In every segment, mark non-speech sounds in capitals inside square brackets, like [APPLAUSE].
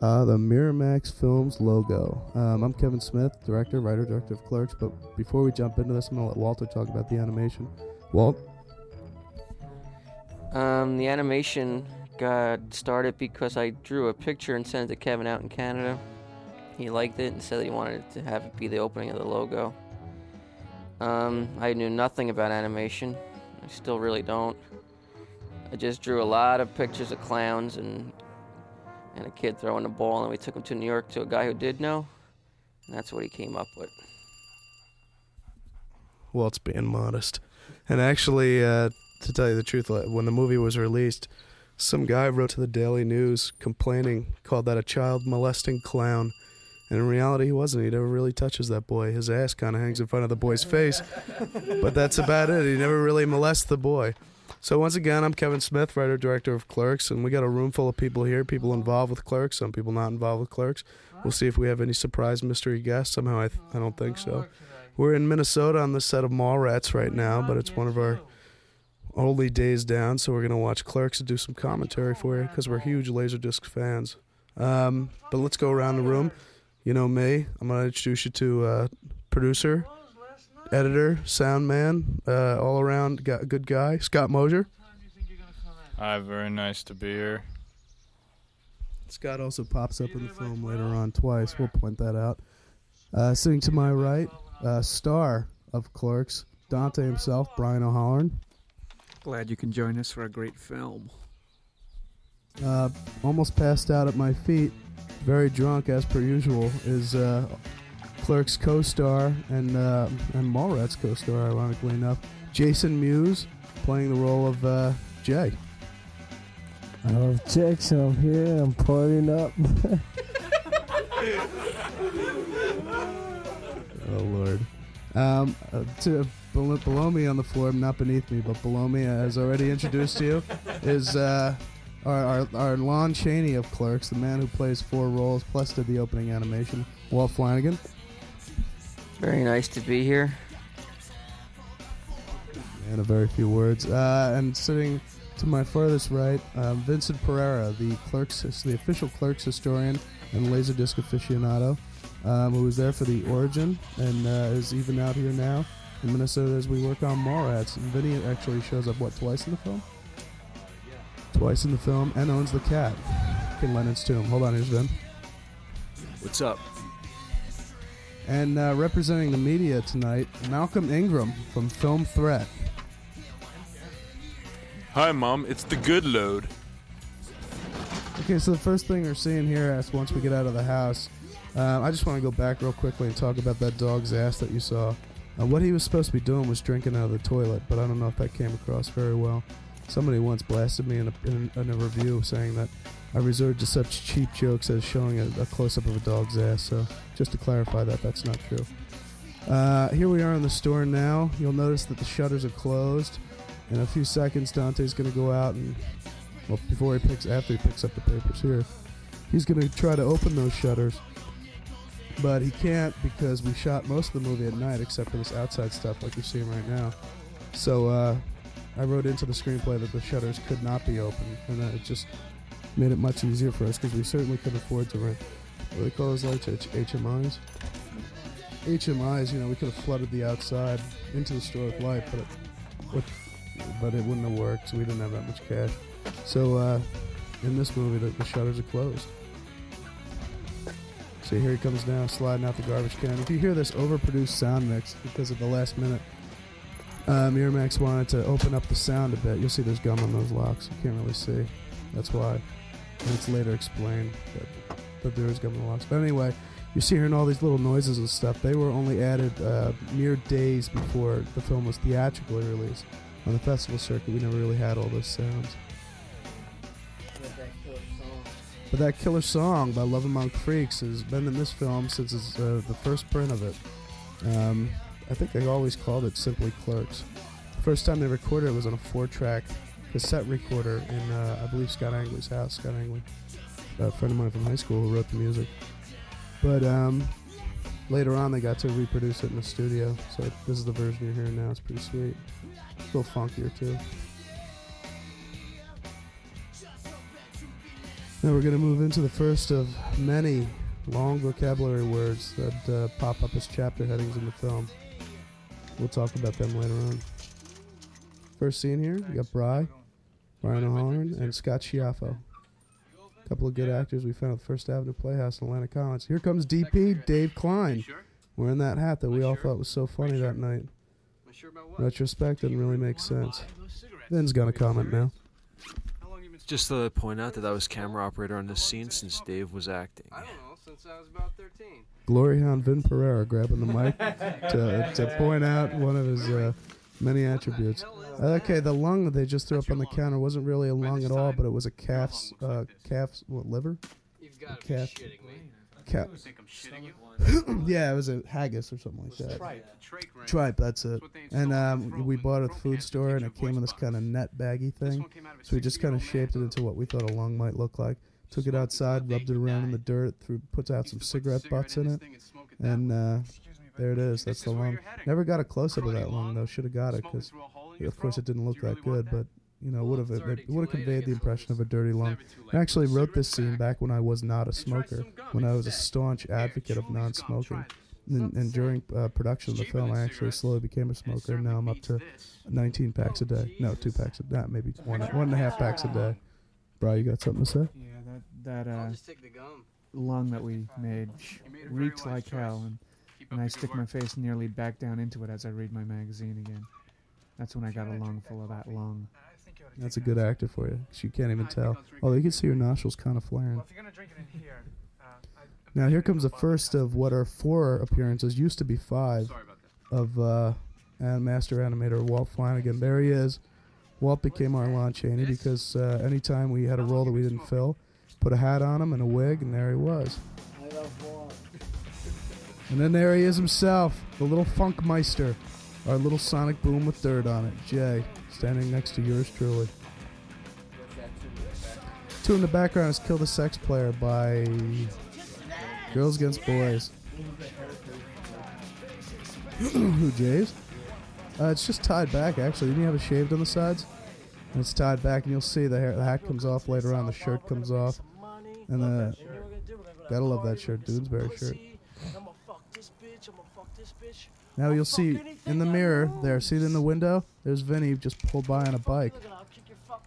Uh, the Miramax Films logo. Um, I'm Kevin Smith, director, writer, director of Clerks. But before we jump into this, I'm gonna let Walter talk about the animation. Walt. Um, the animation got started because I drew a picture and sent it to Kevin out in Canada. He liked it and said he wanted to have it be the opening of the logo. Um, I knew nothing about animation. I still really don't. I just drew a lot of pictures of clowns and and a kid throwing a ball, and we took him to New York to a guy who did know, and that's what he came up with. Well, it's being modest. And actually, uh, to tell you the truth, when the movie was released, some guy wrote to the Daily News complaining, called that a child molesting clown. And in reality, he wasn't. He never really touches that boy. His ass kind of hangs in front of the boy's face. but that's about it. He never really molests the boy. So once again, I'm Kevin Smith, writer director of Clerks, and we got a room full of people here, people involved with Clerks, some people not involved with Clerks. We'll see if we have any surprise mystery guests. Somehow, I, th- I don't think so. We're in Minnesota on the set of Mallrats right now, but it's one of our only days down, so we're gonna watch Clerks and do some commentary for you because we're huge Laserdisc fans. Um, but let's go around the room. You know me. I'm gonna introduce you to uh, producer, editor, sound man, uh, all around gu- good guy, Scott Mosier. Hi, very nice to be here. Scott also pops up in the film later on twice. We'll point that out. Uh, sitting to my right, uh, star of Clerks, Dante himself, Brian O'Halloran. Glad you can join us for a great film. Uh, almost passed out at my feet, very drunk as per usual, is uh, Clerks co-star and uh, and Mallrats co-star, ironically enough, Jason Mewes, playing the role of uh, Jay. I love chicks and I'm here I'm partying up. [LAUGHS] Oh Lord. Um, uh, to below, below me on the floor, not beneath me, but below me, as already introduced to you, [LAUGHS] is uh, our, our our Lon Chaney of Clerks, the man who plays four roles plus did the opening animation. Walt Flanagan. Very nice to be here. in a very few words. Uh, and sitting to my farthest right, um, Vincent Pereira, the clerks, the official clerks historian and laserdisc aficionado, um, who was there for the origin and uh, is even out here now in Minnesota as we work on Mallrats. And Vinny actually shows up what twice in the film? Twice in the film, and owns the cat in Lennon's tomb. Hold on, here's Vin. What's up? And uh, representing the media tonight, Malcolm Ingram from Film Threat. Hi, Mom. It's the good load. Okay, so the first thing we're seeing here is once we get out of the house, uh, I just want to go back real quickly and talk about that dog's ass that you saw. Uh, what he was supposed to be doing was drinking out of the toilet, but I don't know if that came across very well. Somebody once blasted me in a, in, in a review saying that I resort to such cheap jokes as showing a, a close up of a dog's ass. So just to clarify that, that's not true. Uh, here we are in the store now. You'll notice that the shutters are closed. In a few seconds, Dante's going to go out and well, before he picks, after he picks up the papers here, he's going to try to open those shutters. But he can't because we shot most of the movie at night except for this outside stuff like you're seeing right now. So uh, I wrote into the screenplay that the shutters could not be opened, and that it just made it much easier for us because we certainly couldn't afford to rent. What do they call those lights? H- HMIs? HMIs, you know, we could have flooded the outside into the store with light, but it, what, but it wouldn't have worked, so we didn't have that much cash. So uh, in this movie, the, the shutters are closed. So here he comes now, sliding out the garbage can. If you hear this overproduced sound mix because of the last minute, uh, Miramax wanted to open up the sound a bit. You'll see there's gum on those locks. You can't really see. That's why. And it's later explained that, that there is government locks. But anyway, you see hearing all these little noises and stuff. They were only added uh, mere days before the film was theatrically released. On the festival circuit, we never really had all those sounds. But that killer song by Love Among Freaks has been in this film since uh, the first print of it. Um, I think they always called it simply Clerks. The first time they recorded it was on a four-track cassette recorder in, uh, I believe, Scott Angley's house. Scott Angley, a friend of mine from high school who wrote the music. But um, later on, they got to reproduce it in the studio. So this is the version you're hearing now. It's pretty sweet. It's a little funkier too. Now we're going to move into the first of many long vocabulary words that uh, pop up as chapter headings in the film. We'll talk about them later on. First scene here, we got Bry, Brian O'Halloran, and Scott Schiaffo. A couple of good actors we found at the First Avenue Playhouse in Atlanta College. Here comes DP Dave Klein, wearing that hat that we all thought was so funny that night. Retrospect didn't really make sense. Vin's got a comment now. Just to point out that I was camera operator on this scene since Dave was acting. I don't know, since I was about 13. Glory Hound Vin Pereira grabbing the mic [LAUGHS] to, to point out one of his uh, many attributes. Okay, the lung that they just threw up on the counter wasn't really a lung at all, but it was a calf's uh, calf's what liver? You've got to be Cat. shitting me. Calf. think I'm shitting you? [COUGHS] yeah, it was a haggis or something like that. Tripe. Tripe, that's it. And um, we bought it at the food store, and it came in this kind of net baggy thing. So we just kind of shaped it into what we thought a lung might look like. Took it outside, rubbed it around in the dirt, threw, put out some cigarette butts in it, and uh, there it is. That's the lung. Never got a close up of that lung though. Should have got it because, of course, it didn't look that good, but you know, would have it, it would have conveyed the impression of a dirty lung. I actually wrote this scene back when I was not a smoker, when I was a staunch advocate of non-smoking. And, and during uh, production of the film, I actually slowly became a smoker, and now I'm up to 19 packs a day. No, two packs a day, maybe one, one and a half packs a day. Bro, you got something to say? Yeah, that that uh, just take the gum. lung that we made reeks like hell, and, and I stick my face nearly back down into it as I read my magazine again. That's when I got a lung full of that lung. That's a good actor for you. Cause you can't even tell. Although you can see your nostrils kind of flaring. if you're gonna drink it in here, uh, I, [LAUGHS] Now here comes the first of what are four appearances, used to be five, of uh, and master animator Walt Flanagan. There he is. Walt became our Lon Chaney because uh, anytime we had a role that we didn't fill, put a hat on him and a wig, and there he was. I love Walt. And then there he is himself, the little funk meister, our little sonic boom with dirt on it, Jay, standing next to yours truly. Two in the background is Kill the Sex Player by Girls Against Boys. [CLEARS THROAT] Who, Jay's? Uh, it's just tied back, actually. Didn't you have it shaved on the sides? And it's tied back, and you'll see the, hair, the hat comes off later on, the shirt comes off. And the, gotta love that shirt, Dudesbury shirt. Now you'll see in the mirror there, see it in the window? There's Vinny just pulled by on a bike.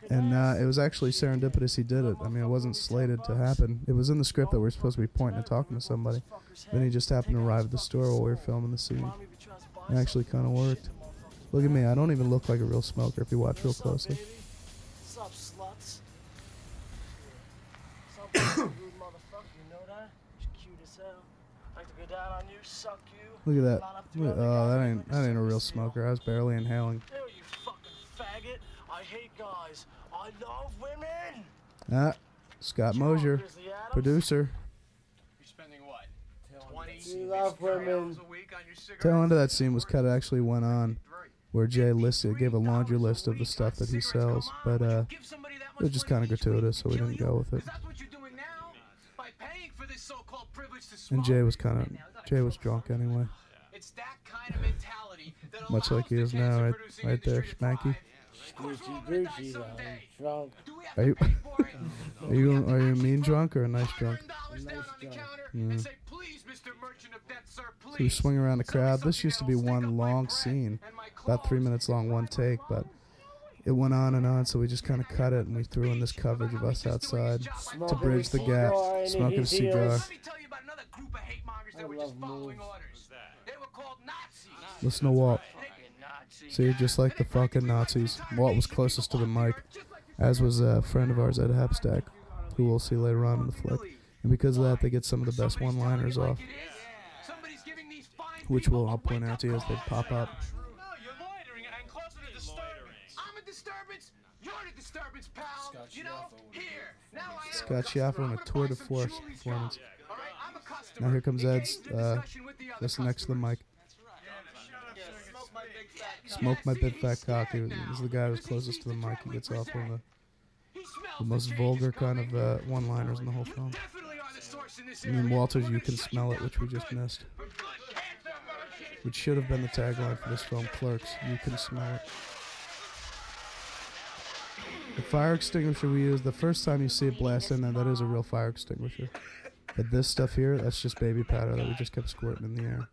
And uh, it was actually serendipitous he did it. I mean, it wasn't slated to happen. It was in the script that we are supposed to be pointing and talking to somebody. Then he just happened to arrive at the store while we were filming the scene. It actually kind of worked. Look at me. I don't even look like a real smoker if you watch real closely. [COUGHS] Sup, sluts? Sup, rude motherfucker, you know that? She's cute as hell. Like to go down on you, suck you. Look at that. Not up to Look- other oh, that ain't that ain't a real smoker. I was barely inhaling. Ew, you fucking faggot. I hate guys. I love women. Ah, Scott Mosier, producer. You're spending what? 20 You love women. hours a week on your cigarettes? Tail end of that scene was cut actually went on where Jay listed gave a laundry list of the stuff that he sells, but uh, Give somebody that it was just kind of gratuitous, so we didn't go with it. That's what you're doing now? By paying for this so-called privilege to And. Jay was kind of Jay was drunk anyway, It's that kind of mentality that much like he is now, right, right there, Spanky. Gucci, Gucci, though. I'm drunk. Are you [LAUGHS] are you are you a mean drunk or a nice drunk? Yeah. So we swing around the crowd. This used to be one long scene, about three minutes long, one take, but it went on and on. So we just kind of cut it and we threw in this coverage of us outside to bridge the gap, smoking a cigar. Let me tell you about another group of hate mongers that I were just following moves. orders. They were called Nazis. Listen to Walt. See, just like the fucking Nazis. Walt was closest to the mic, as was a friend of ours, Ed Hapstak, who we'll see later on in the flick. And because of that, they get some of the best one-liners off, Somebody's giving these fine which we'll a I'll point out to you as they pop up. No, you're loitering and causing a. I'm a disturbance. You're the disturbance, pal. you know, here. Now I am Scott a customer. Schiaffo in a tour de force jewelry performance. shop. All right, I'm a customer. Now here comes Ed's uh, listen next to the mic. Smoke my big fat cock. He was, he was the guy who's closest to the mic. He gets off on the, the most vulgar kind of uh, one-liners in the whole film. this And then. Walter's "You Can Smell It," which we just missed, which should have been the tagline for this film, Clerks. You can smell it. The fire extinguisher we use, the first time you see it blast in there, that is a real fire extinguisher. But this stuff here, that's just baby powder that we just kept squirting in the air.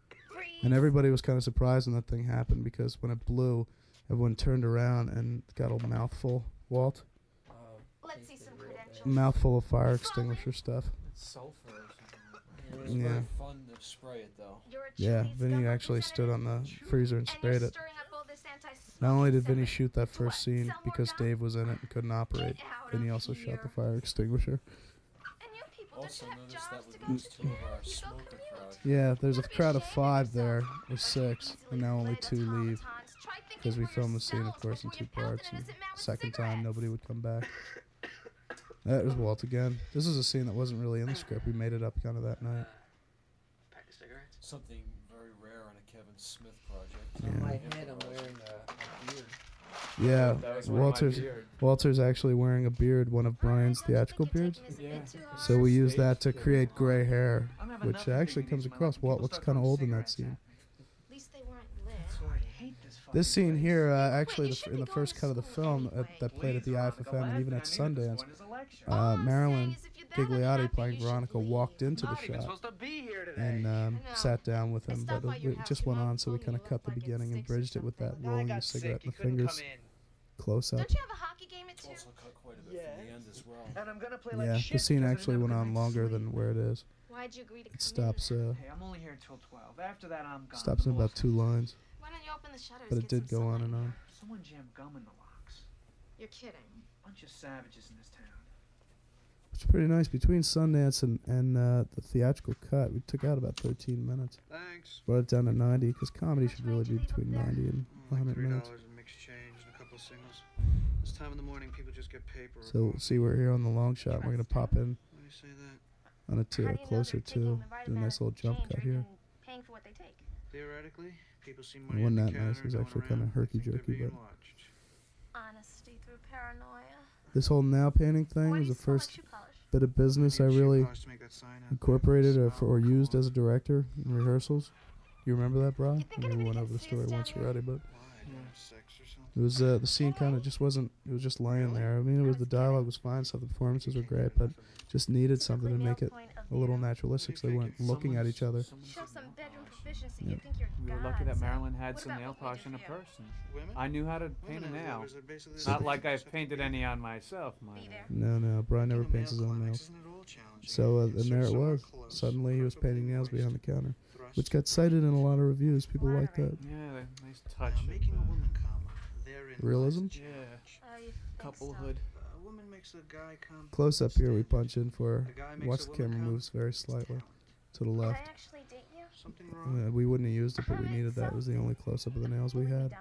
And everybody was kind of surprised when that thing happened because when it blew, everyone turned around and got a mouthful. Walt, Let's see some credentials. mouthful of fire extinguisher stuff. It's sulfur or something. It was Yeah. very fun to spray it though. You're Yeah, Chili's Vinny actually stood on the freezer and And sprayed it. stirring up all this anti-smoking Not only did Vinny shoot that first scene because? Dave was in it and couldn't operate, Get out Vinny also shot the fire extinguisher. And you people, Also don't you have noticed that jobs with to go those to? two of our smoker crowd. Yeah, there's a crowd of five there, or six, and now only two leave because we filmed the scene, of course, in two parts. And second time, nobody would come back. [LAUGHS] That was Walt again. This is a scene that wasn't really in the script. We made it up kind of that night. Pack of cigarettes? Something very rare on a Kevin Smith project. Yeah. my head, I'm wearing a, a beard. Yeah, That was one of my Walter's. Walter's actually wearing a beard, one of Brian's theatrical beards. Yeah. So we use that to create gray hair, which actually comes across. Walt looks kind of old in that scene. At least they weren't lit. I hate this scene here, uh, actually, you the, in the first cut of the film uh, that played at the IFFM and even at Sundance, uh, Marilyn Gigliotti playing Veronica walked into the shot supposed to be here today. and um, sat down with him, but by it, it just went on, so we kind of cut the beginning and bridged it with that rolling the cigarette in the fingers come in. Close up. Don't you have a hockey game at two? also cut quite a bit Yeah. from the end as well. And I'm gonna play like Yeah, shit the scene actually went on longer sleep. than where it is. Why'd you agree to come It stops. Uh, Hey, I'm only here till 12. After that, I'm gone. stops in about two lines. Why don't you open the shutters? but it did go on and on. Someone jammed gum in the locks. You're kidding. Bunch of savages in this town. It's pretty nice. Between Sundance and, and uh, the theatrical cut, we took out about 13 minutes. Thanks. Brought it down to 90 because comedy should really be between 90 and 100 minutes. Time in the morning, people just get paper. So we'll see, we're here on the long shot. We're gonna pop in Why do say that? on a two, do closer they're to do a nice little jump cut here. Paying for what they take. Theoretically, people see It money wasn't at that nice. counter It was actually kind of herky jerky, but watched. Honesty through paranoia. this whole now painting thing Why do was the smell first bit of business I Maybe a shoe really polish to make that sign out there. incorporated or, for, or used as a director in rehearsals. You remember that, Brian? You think I mean, we anybody went over the can see us story down once here? already, but Why? Hmm. It was uh, the scene kind of just wasn't. It was just lying there. I mean, it was the dialogue was fine, so The performances were great, but just needed something to make it a little naturalistic. So they weren't looking at each other. Show some bedroom proficiency. Yeah. You think you're We were God, lucky that Marilyn had some nail polish in a for you? person. Women? I knew how to paint a nail. lovers are basically the So- Not like I've painted any on myself, Be mind. there. No, no, Brian never paints his own nails. isn't at all challenging. So uh, and there it was. Suddenly he was painting nails behind the counter, which got cited in a lot of reviews. People liked that. Yeah, the nice Now, touch. Realism? the Yeah. challenge. You think couple so? A woman makes a guy come. Close up here, we punch in for. A Watch the camera moves very slightly to the Can I left. actually date you? Something wrong? Uh, we wouldn't have used it, but we needed that. It was the only close up of the nails we had.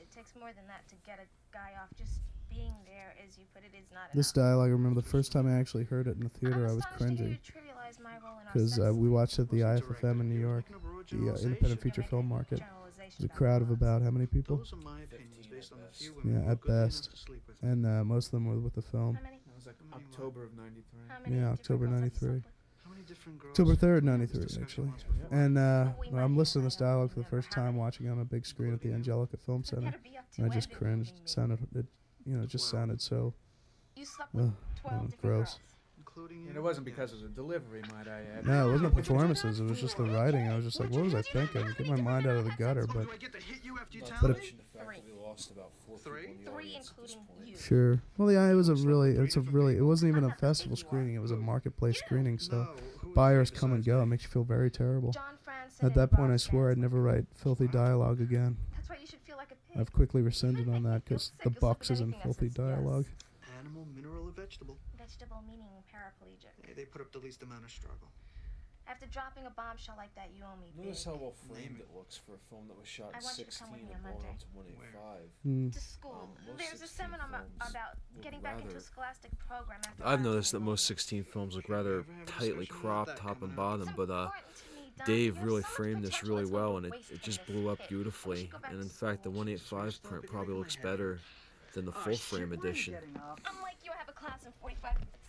It takes more than that to get a guy off. Just being there, as you put it, is not This enough. dialogue, I remember the first time I actually heard it in the theater, I'm was astonished to hear cringing you trivialize my role in our because uh, we watched it at the Wasn't IFFM in New. York, You're making a broad the uh, independent feature film market. generalizations It was a crowd of about how many people? Those are my opinions 15 based at on the best. few Yeah, women who are at best. sleep with. And uh, most of them were with the film. How many? That was like October of '93. Yeah, October girls have you 93. slept with? How many different girls October 3rd, we had this 93, actually. once? And uh, But I'm listening to this dialogue for the first time, watching it on a big screen at the Angelica Film Center, better be up to and I just cringed. It sounded, it, you know, it just sounded so. You slept with Ugh, 12 different gross. girls. Including And it wasn't Yeah. because of the delivery, might I add. No, it wasn't the Would you do performances. It was just the writing. I was just like, what was I thinking? Get my mind out of the gutter. But Do I get to hit you after you Not tell to But me? Mention the fact that we lost about four Three? people in the Three, audience at this including point. you. sure. Well, yeah, it was a really, it's a really, it wasn't even a festival screening. It was a marketplace screening. So No, buyers come and go. It makes you feel very terrible. John Franson At and that point, I Bob swore I'd Gansler. never write filthy dialogue again. That's why you should feel like a pig. I've quickly rescinded on [LAUGHS] that because the You'll sleep Bucks with is in filthy dialogue. Animal, mineral, or vegetable? Vegetable meaning paraplegic. Hey, they put up the least amount of struggle. After dropping a bombshell like that, you owe me big. Notice how well framed it. it looks for a film that was shot I in want you to 16 come with and me on blown Monday. up to 185. Hmm. to school. Um, There's a seminar about, films about look getting back into a scholastic program after I've noticed that most 16 films look rather ever have a tightly cropped top and bottom, but uh, important to me, Don. Dave really so framed this really well, and it, it just blew up beautifully. should go back And in fact, the 185 print probably looks better than the Oh, full shit, frame where are you edition. getting? I'm like you, I have a class in 45 minutes.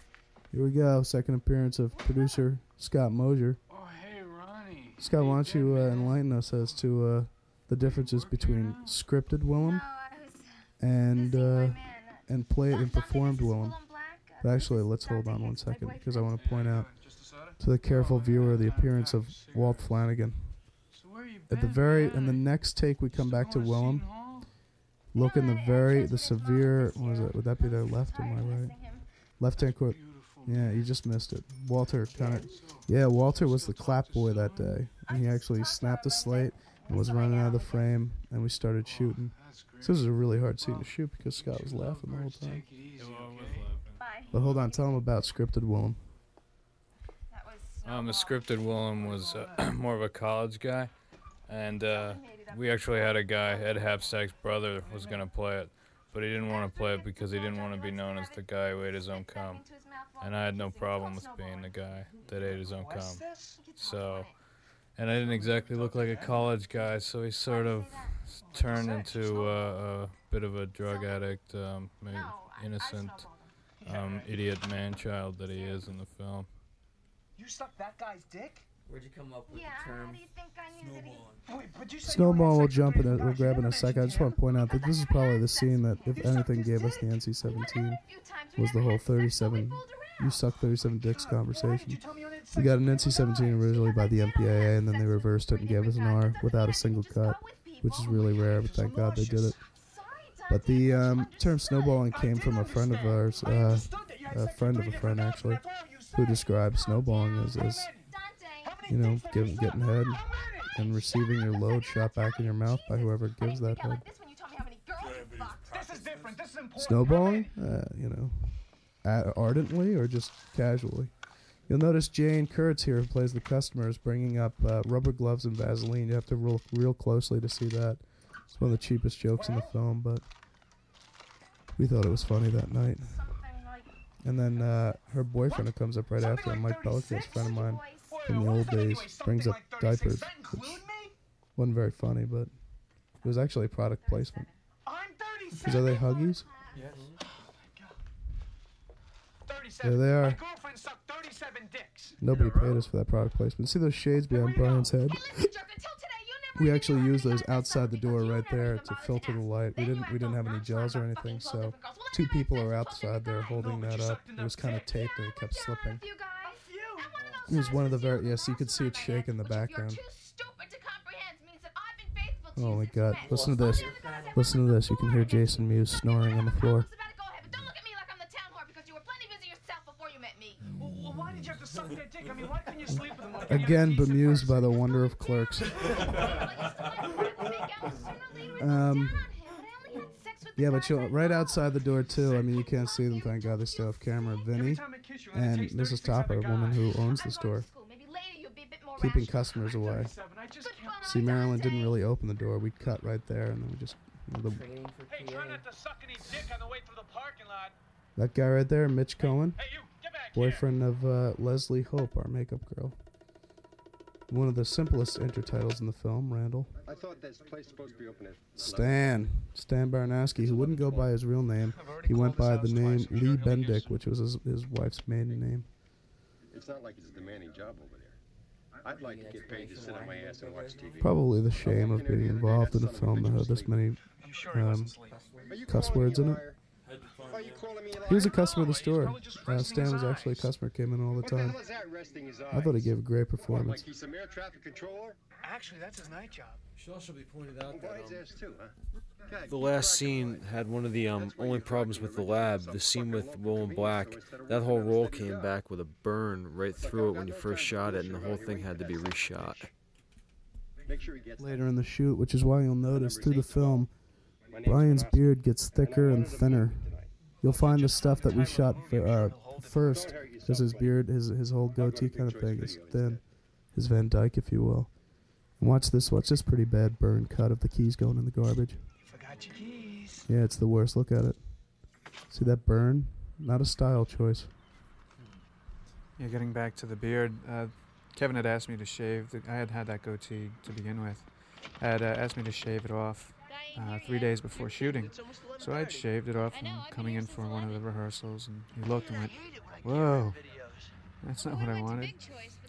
Here we go. Second appearance of producer Scott Mosier. Oh, hey, Ronnie. Scott, why don't you uh, enlighten us as to uh, the differences between scripted Willem No, and uh, man, and played and performed Willem. But actually, let's hold on one second because I want to point out to the careful viewer the appearance of Walt Flanagan. At the very in the next take, we come back to Willem. Look in the very the severe. What is it? Would that be their left or my right? Left hand court. Yeah, you just missed it. Walter kind of. Yeah, Walter was the clap boy that day, and he actually snapped the slate and was running out of the frame, and we started shooting. So this was a really hard scene to shoot because Scott was laughing the whole time. But hold on, tell him about scripted Willem. Um, the scripted Willem was uh, [CLEARS THROAT] more of a college guy, and uh, we actually had a guy, Ed Hapstak's brother, was gonna play it, but he didn't want to play it because he didn't want to be known as the guy who ate his own cum, and I had no problem with being the guy that ate his own cum. So, and I didn't exactly look like a college guy, so he sort of turned into uh, a bit of a drug addict, um, innocent, um, idiot man-child that he is in the film. You sucked that guy's dick? Where'd you come up with Yeah, the how term? do you think I knew. Wait, but you Snowball will jump in. A, we'll grab in a sec. I just want to point out that this is probably the scene that, if anything, gave us the NC-17 was the whole 37. You suck 37 dicks conversation. We got an NC-17 originally by the MPAA, and then they reversed it and gave us an R without a single cut, which is really rare. But thank God they did it. But the um, term snowballing came from a friend of ours, uh, a friend of a friend actually, who described snowballing as, as you know, giving, getting head and receiving your load shot back in your mouth by whoever gives that head. This is different. This is important. Snowballing, uh, you know, ardently or just casually. You'll notice Jane Kurtz here, who plays the customer, is bringing up uh, rubber gloves and Vaseline. You have to look real closely to see that. It's one of the cheapest jokes in the film, but we thought it was funny that night. And then uh, her boyfriend who comes up right after, Mike Pelican, a friend of mine from the old days, brings up diapers. Which wasn't very funny, but it was actually product placement. Because are they Huggies? Yes. There they are. My girlfriend sucked 37 dicks. Nobody paid us for that product placement. See those shades behind Brian's head? We actually used those outside the door right there to filter the light. We didn't we didn't have any gels or anything, so two people are outside there holding that up. It was kind of taped and it kept slipping. It was one of the very yes, you could see it shake in the background. Oh my god. Listen to this. Listen to this. You can hear Jason Mewes snoring on the floor. Well, why did you have to suck that dick? I mean, why couldn't you sleep with him Again bemused by the wonder of clerks. Um, yeah, but you're right outside the door too. I mean, you can't see them. Thank God they still have camera. Vinny and Mrs. Topper, a woman who owns the store, keeping customers away. See, Marilyn didn't really open the door. We'd cut right there, and then we just. you know, the, Hey, try not to suck any dick on the way through the parking lot. that guy right there, Mitch Cohen, boyfriend of uh, Leslie Hope, our makeup girl. One of the simplest intertitles in the film, Randall. I thought this place supposed to be open at Stan, Stan Baranowski, who wouldn't go by his real name. He went by the name Lee Bendick, which was his, his wife's maiden name. It's not like it's a demanding job over there. I'd like to get paid to sit on my ass and watch TV. Probably the shame of being involved in a film that had this many um, cuss words in it. He was a customer of the store. Uh, Stan was actually a customer, came in all the What the time. hell is that resting his eyes? I thought he gave a great What, performance. like he's some air traffic controller? Actually, that's his night job. Should also be pointed out Why his ass too, huh? The last scene had one of the um, only problems with the lab. The scene with Willem Black, that whole roll came back with a burn right through it when you first shot it, and the whole thing had to be reshot. Make sure he gets Later in the shoot, which is why you'll notice through the film, Brian's beard gets thicker and thinner. You'll find the stuff that we shot for, uh, first, because his beard, his his whole goatee kind of thing is thin, his Van Dyke, if you will. And watch this. Watch this pretty bad burn cut of the keys going in the garbage. Forgot your keys. Yeah, it's the worst. Look at it. See that burn? Not a style choice. Yeah, getting back to the beard, uh, Kevin had asked me to shave. The, I had had that goatee to begin with. Had uh, asked me to shave it off uh, three days before shooting. So I'd shaved it off and coming in for one of the rehearsals, and he looked and went, "Whoa, that's not what I wanted."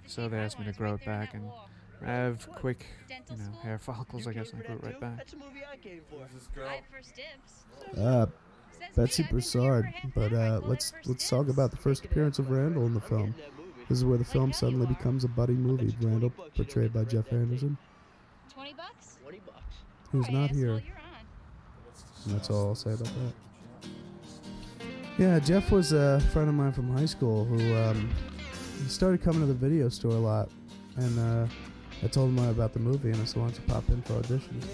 So they asked me to grow it back and I have quick, you know, hair follicles. I guess and I grew it right back. That's a movie I came for. I had first. Uh, Betsy Broussard. But uh, let's let's talk about the first appearance of Randall in the film. This is where the film suddenly becomes a buddy movie. Randall, portrayed by Jeff Anderson, Twenty bucks? Twenty bucks. Who's not here. And that's all I'll say about that. Yeah, Jeff was a friend of mine from high school who um, he started coming to the video store a lot, and uh, I told him about the movie, and I said, "Why don't you pop in for auditions?"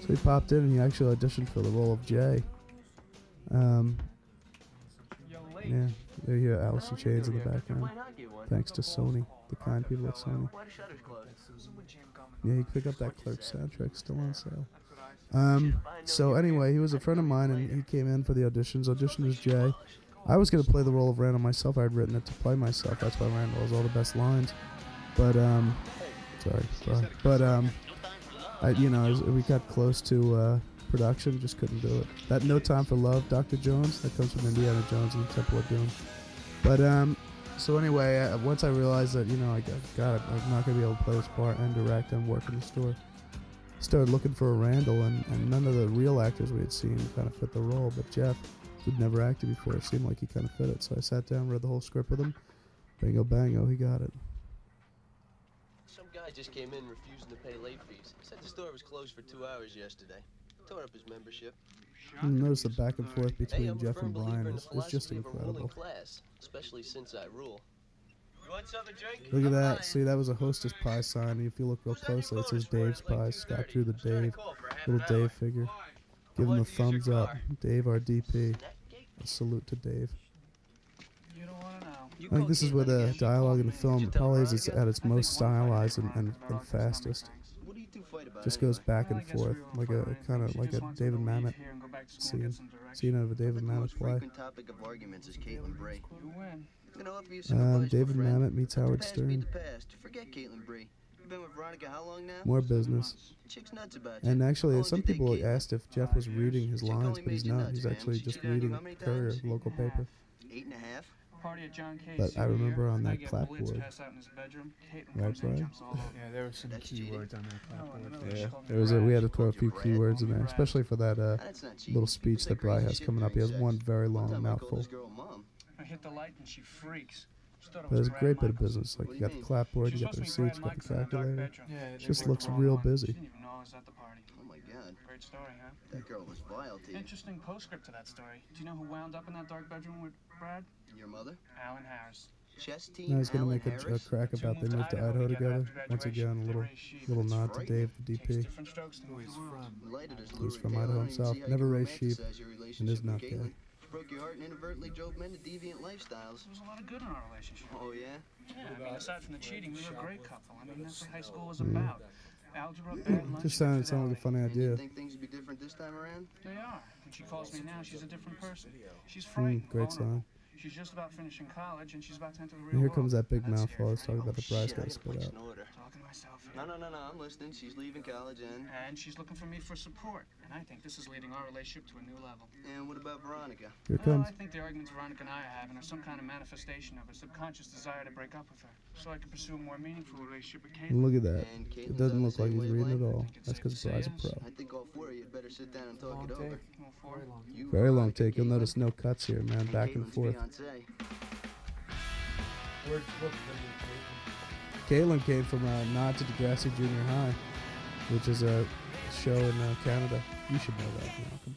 So he popped in, and he actually auditioned for the role of Jay. Um, yeah, there you hear Alice in Chains in the background. Thanks to Sony, the kind people at Sony. Yeah, you pick up that Clerk soundtrack, still on sale. Um, so anyway, he was a friend of mine, and he came in for the auditions. Audition was Jay. I was gonna play the role of Randall myself. I had written it to play myself. That's why Randall has all the best lines. But um, sorry, sorry. But um, I, you know, we got close to uh, production, just couldn't do it. That No Time for Love, Dr. Jones, that comes from Indiana Jones and the Temple of Doom. But um, so anyway, uh, once I realized that you know I got, I'm not gonna be able to play this part and direct and work in the store. Started looking for a Randall, and, and none of the real actors we had seen kind of fit the role. But Jeff, who'd never acted before, it seemed like he kind of fit it. So I sat down, read the whole script with him. Bingo bango, he got it. Some guy just came in refusing to pay late fees. Said the store was closed for two hours yesterday. Tore up his membership. You notice the back and forth between I'm Jeff and believer Brian is, is just philosophy of a ruling incredible. class, especially since I rule. You want something to drink? Look at that. See, that was a hostess pie sign. And if you look real closely, it says Dave's Pie. Scott drew the Dave, little Dave figure. Give him a thumbs up. Dave, our DP. A salute to Dave. I think this is where the dialogue in the film probably is at its most stylized and, and, and fastest. Just goes back and forth like a kind of like a David Mamet scene, scene of a David The most Mamet play. frequent topic of arguments is Caitlin Bray. You win. I'm gonna offer you some Um, David friend. Mamet meets Howard Stern. the past. Forget Caitlin Bray. You've been with Veronica how long now? More business. Chick's nuts about you. And actually, some people asked if Jeff was reading his lines, but he's not. He's actually just reading Courier, local paper. Eight and a half. Party at John Case. But I remember on that clapboard. passed out in his bedroom. Caitlin Right, Brian? jumps all over. Yeah, there were some key words on that clapboard. Yeah, there was a, we had to throw a few keywords in there, especially for that uh, little speech that Bry has coming up. He has one very long mouthful. I hit the light and she freaks. She But it's a great bit of business. Like you got the clapboard, you got the receipts, you got the calculator. Yeah, It they just work looks all real along. busy. She didn't even know I was at the party. My god. Great story, huh? That girl was vile to you. Interesting postscript to that story. Do you know who wound up in that dark bedroom with Brad? Your mother? Alan Harris. Chess team. Now he's gonna Alan make a, a crack about they moved to Idaho together. Once again, a little little nod to Dave, the DP. Different strokes to move the world. Lighted as He's from Idaho I don't even himself. Never you raised sheep, romanticize your and relationship is with not Caitlin. gay. Broke your heart and inadvertently drove men to deviant lifestyles. There was a lot of good in our relationship. Oh yeah. Yeah, I mean, aside from the cheating, we were a great couple. I mean, that's what high school was Mm. about. Algebra, bad lunch. Just sounded sounded like a funny idea. Think things would be different this time around? They are. When she calls me now, she's a different person. She's Mm, great song. She's just about finishing college, and she's about to enter the real And here comes that big mouthful. Let's talk about the prize Shit, I got gotta spit out. order. Talking to myself. No, no, no, no. I'm listening. She's leaving college and. And she's looking for me for support. And I think this is leading our relationship to a new level. And what about Veronica? Here it Well, comes. I think the arguments Veronica and I are having are some kind of manifestation of a subconscious desire to break up with her, so I can pursue a more meaningful relationship with Caitlin. Look at that. It doesn't look like he's reading at all. That's because Bry's a pro. I think all four of you better sit down and talk it over. You, Very long Veronica, take. You'll notice no cuts here, man. Back and forth. fiancé. Caitlin came from a nod to Degrassi Junior High, which is a show in uh, Canada. You should know that, Malcolm.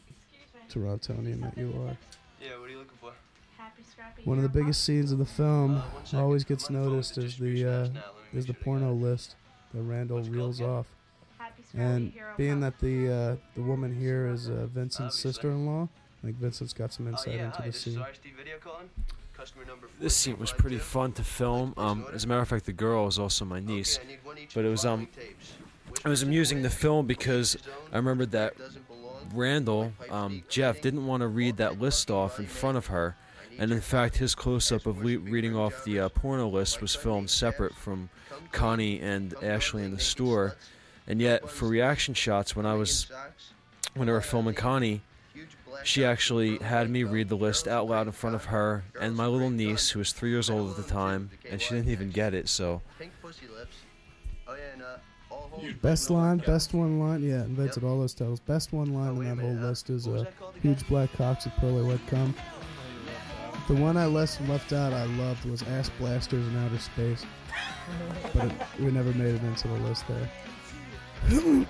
Torontonian that you are. Yeah, what are you looking for? One of the biggest scenes of the film always gets noticed is the uh, is the porno list that Randall reels off. And being that the uh, the woman here is uh, Vincent's sister-in-law, I think Vincent's got some Oh insight yeah, into the scene. RST video calling. Customer number This scene was pretty fun to film. Um, as a matter of fact, the girl is also my niece. But it was um, it was amusing to film because I remembered that Randall, um, Jeff, didn't want to read that list off in front of her, and in fact, his close-up of le- reading off the uh, porno list was filmed separate from Connie and Ashley in the store. And yet, for reaction shots, when I was when they were filming Connie, she actually had me read the list out loud in front of her and my little niece, who was three years old at the time, and she didn't even get it. So uh, Best line, best one line. Yeah, invented all those titles. Best one line in that whole list is a huge black cocks with pearly white cum. The one I left left out I loved was ass blasters in outer space, but it, we never made it into the list there. [COUGHS]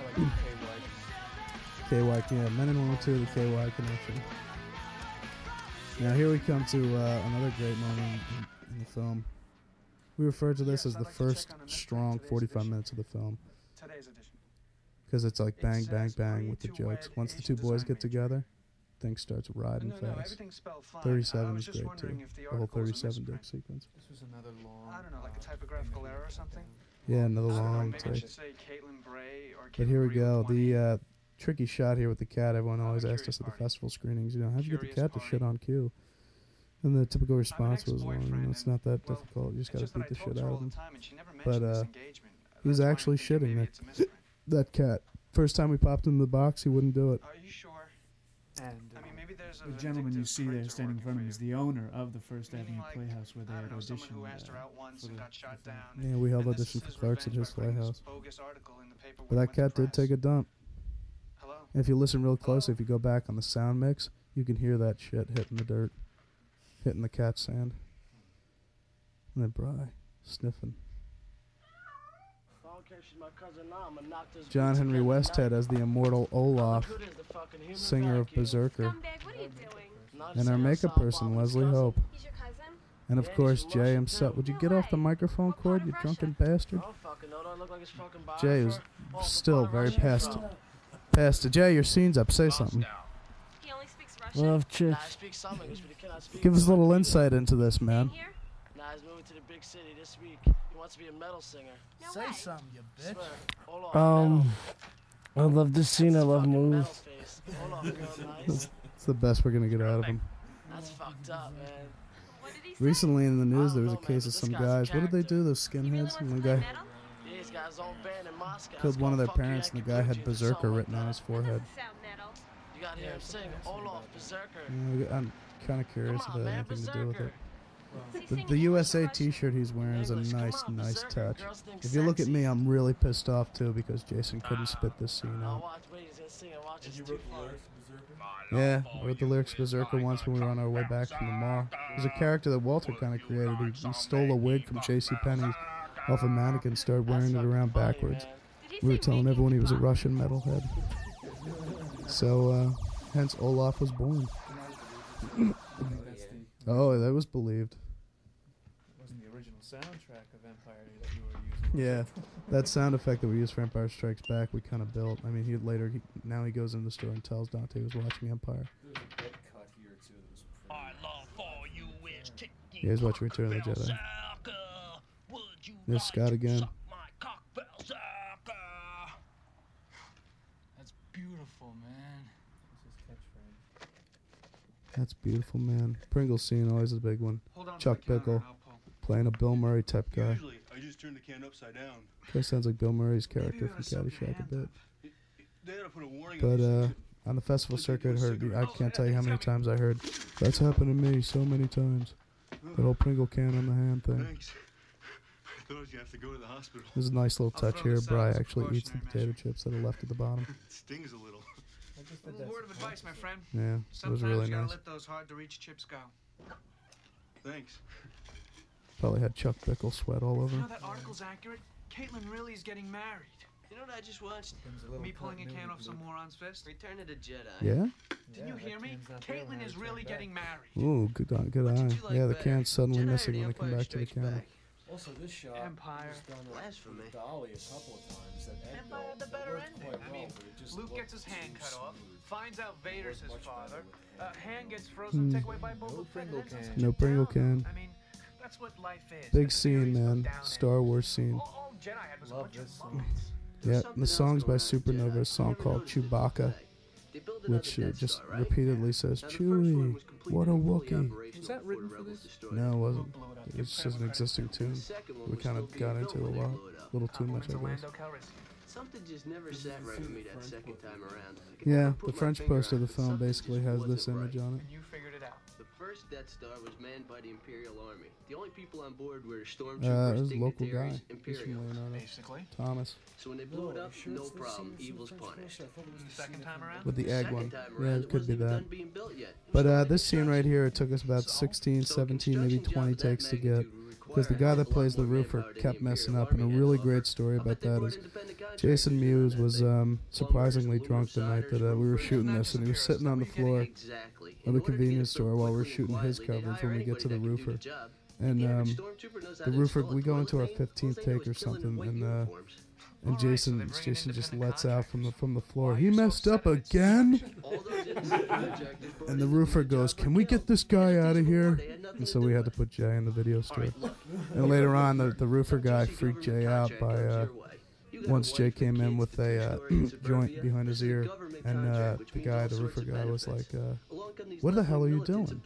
KY, yeah, Men in Women 2, the KY connection. Now here we come to uh, another great moment in, in the film. We refer to this as the first strong 45 minutes of the film Today's edition. because it's like bang, bang, bang with the jokes. Once the two boys get together, things starts riding No, no, fast. everything's spelled fine. 37 is great too. if the The whole article was a 37 dick sequence. This was another long. I don't know, like a typographical error or something. Yeah, another I know, long take. should say Caitlin Bray or But here we go. The uh, tricky shot here with the cat. Everyone always asked us at the festival screenings, you know, how'd you get the cat to shit on cue? And the typical response was, well, you know, it's not that difficult. You just got to beat the shit out of him. But uh, he was actually shitting that, [LAUGHS] that cat. First time we popped him in the box, he wouldn't do it. Are you sure? And I mean, maybe there's the gentleman you see there standing in front of him is the owner of the First Avenue Playhouse where they had auditioned who asked her uh, out once for and the, got shot down. Yeah, we held audition for Clerks at his playhouse. But that cat did take a dump. And if you listen real closely, if you go back on the sound mix, you can hear that shit hitting the dirt, hitting the cat sand. And then Bry sniffing. If I don't care if she's my cousin now, I'ma knock this John Henry Westhead as the immortal Olaf, Who is the fucking human singer of? Berserker, What are you doing? Not and our makeup person, Leslie. Hope. He's your cousin? And of course, Jay himself. Would you get off the microphone cord, you drunken bastard? Oh, I don't fucking know. Do I look like it's fucking Bob Jay for- was Oh, still very Russian past. Past. Jay, your scene's up. Say something. He only speaks Russian? Love chicks. Speak some English, but he cannot speak. Give us a little insight into this, man. Nah, he's moving to the big city this week. He wants to be a metal singer. Say something, you bitch. Swear. Hold on. Um, I love this scene. I love movies. Face. Hold on, girl, nice. It's, it's the best we're gonna get out of him. That's fucked up, man. Recently in the news, there was a case of some guys. What did they do? Those skinheads. And the guy Yeah, he's got his own band in Moscow. Killed one of their called You parents, and the guy had Berserker something written like on his forehead. You gotta hear him sing. Olaf Berserker. Yeah, I'm kind of curious if on, it man, had anything to do with it. Berserker. The, the USA T-shirt he's wearing is a nice, nice touch. If you look at me, I'm really pissed off too because Jason couldn't spit this scene out. watch. Wait, he's gonna sing. I'll watch. It's too far. Yeah, I wrote the lyrics to Berserker once when we were on our way back from the mall. There's a character that Walter kind of created. He, he stole a wig from J.C. Penney off a mannequin, and started wearing it around backwards. We were telling everyone he was a Russian metalhead. [LAUGHS] So, uh, hence Olaf was born. [LAUGHS] oh, that was believed. It wasn't the original soundtrack of Empire that you were using. Yeah, that sound effect that we used for Empire Strikes Back, we kind of built. I mean, he later, he, now he goes in the store and tells Dante he was watching Empire. Yeah, he's watching Return of the Jedi. There's Scott again. That's beautiful, man. That's beautiful, man. Pringle scene always a big one. Hold on Chuck the counter Bickle and I'll pull. playing a Bill Murray type guy. Usually, I just turn the can upside down. Guy sounds like Bill Murray's character from Caddyshack a bit. They had put a warning But on uh, on the festival circuit, I heard I can't tell you how many times I heard that's happened to me so many times. That whole Pringle can on the hand thing. Thanks. I [LAUGHS] thought I was gonna have to go to the hospital. There's a nice little touch here. Bry actually eats the potato chips that are left at the bottom. [LAUGHS] It stings a little. A little word of advice, my friend. Yeah, it was Sometimes really you gotta nice. let those hard-to-reach chips go. Thanks. Probably had Chuck Bickle sweat all over You know that article's accurate? Caitlin really is getting married. You know what I just watched? Me pulling a can off some moron's fist? Return of the Jedi. Yeah? Didn't you hear me? Caitlin is really getting married. Ooh, good uh, eye, good eye. Yeah, the can's suddenly Jedi missing when I come back to the Strikes camera. Back? Also, this shot Empire. was done with Dolly a couple of times. That Ed Empire built. the better ending. quite I mean, well, but it just Luke gets his hand too cut off, finds out Vader's his father. Uh, hand gets frozen, Hmm. take away by Boba Fett. and ends on such No Pringle down. can. I mean, that's what life is. Big A scene, man. Star Wars scene. All, all Jedi had was a bunch of. Yeah, and the song's by Supernova, a song called Chewbacca, which uh, just repeatedly says, Chewie, what a Wookiee. Was that written for this? No, it wasn't. It's just an existing tune. We kind of got into a lot. A little too much, I guess. Something just never sat right with me that second time around. Yeah, the French poster of the film basically has this image on it. First Death Star was manned by the Imperial Army. The only people on board were Uh, stormtroopers, this is a local dignitaries, guy. He's Imperials. Basically. Thomas. So when they blew it up, no problem. Evil's punished. Second time around? With the egg Second one. time Yeah, around, it it could be wasn't even that. being built yet. But uh, this scene right here, it took us about 16, 17, maybe 20 takes to get. Because the guy that plays the roofer kept messing up. And a really great story about that is Jason Mewes was um, surprisingly drunk the night that uh, we were shooting this. And he was sitting on the floor of the convenience store while we are shooting his coverage when we get to the roofer. And um, the roofer, we go into our 15th take or something. And uh, and Jason, Jason just lets out from the from the floor. He messed up again. [LAUGHS] [LAUGHS] And the roofer goes, "Can we get this guy out of here?" And so we had to put Jay in the video store. And later on, the, the roofer guy freaked Jay out by uh, once Jay came in with a uh, [CLEARS THROAT] joint behind his ear, and uh, the guy, the roofer guy, was like, uh, "What the hell are you doing?"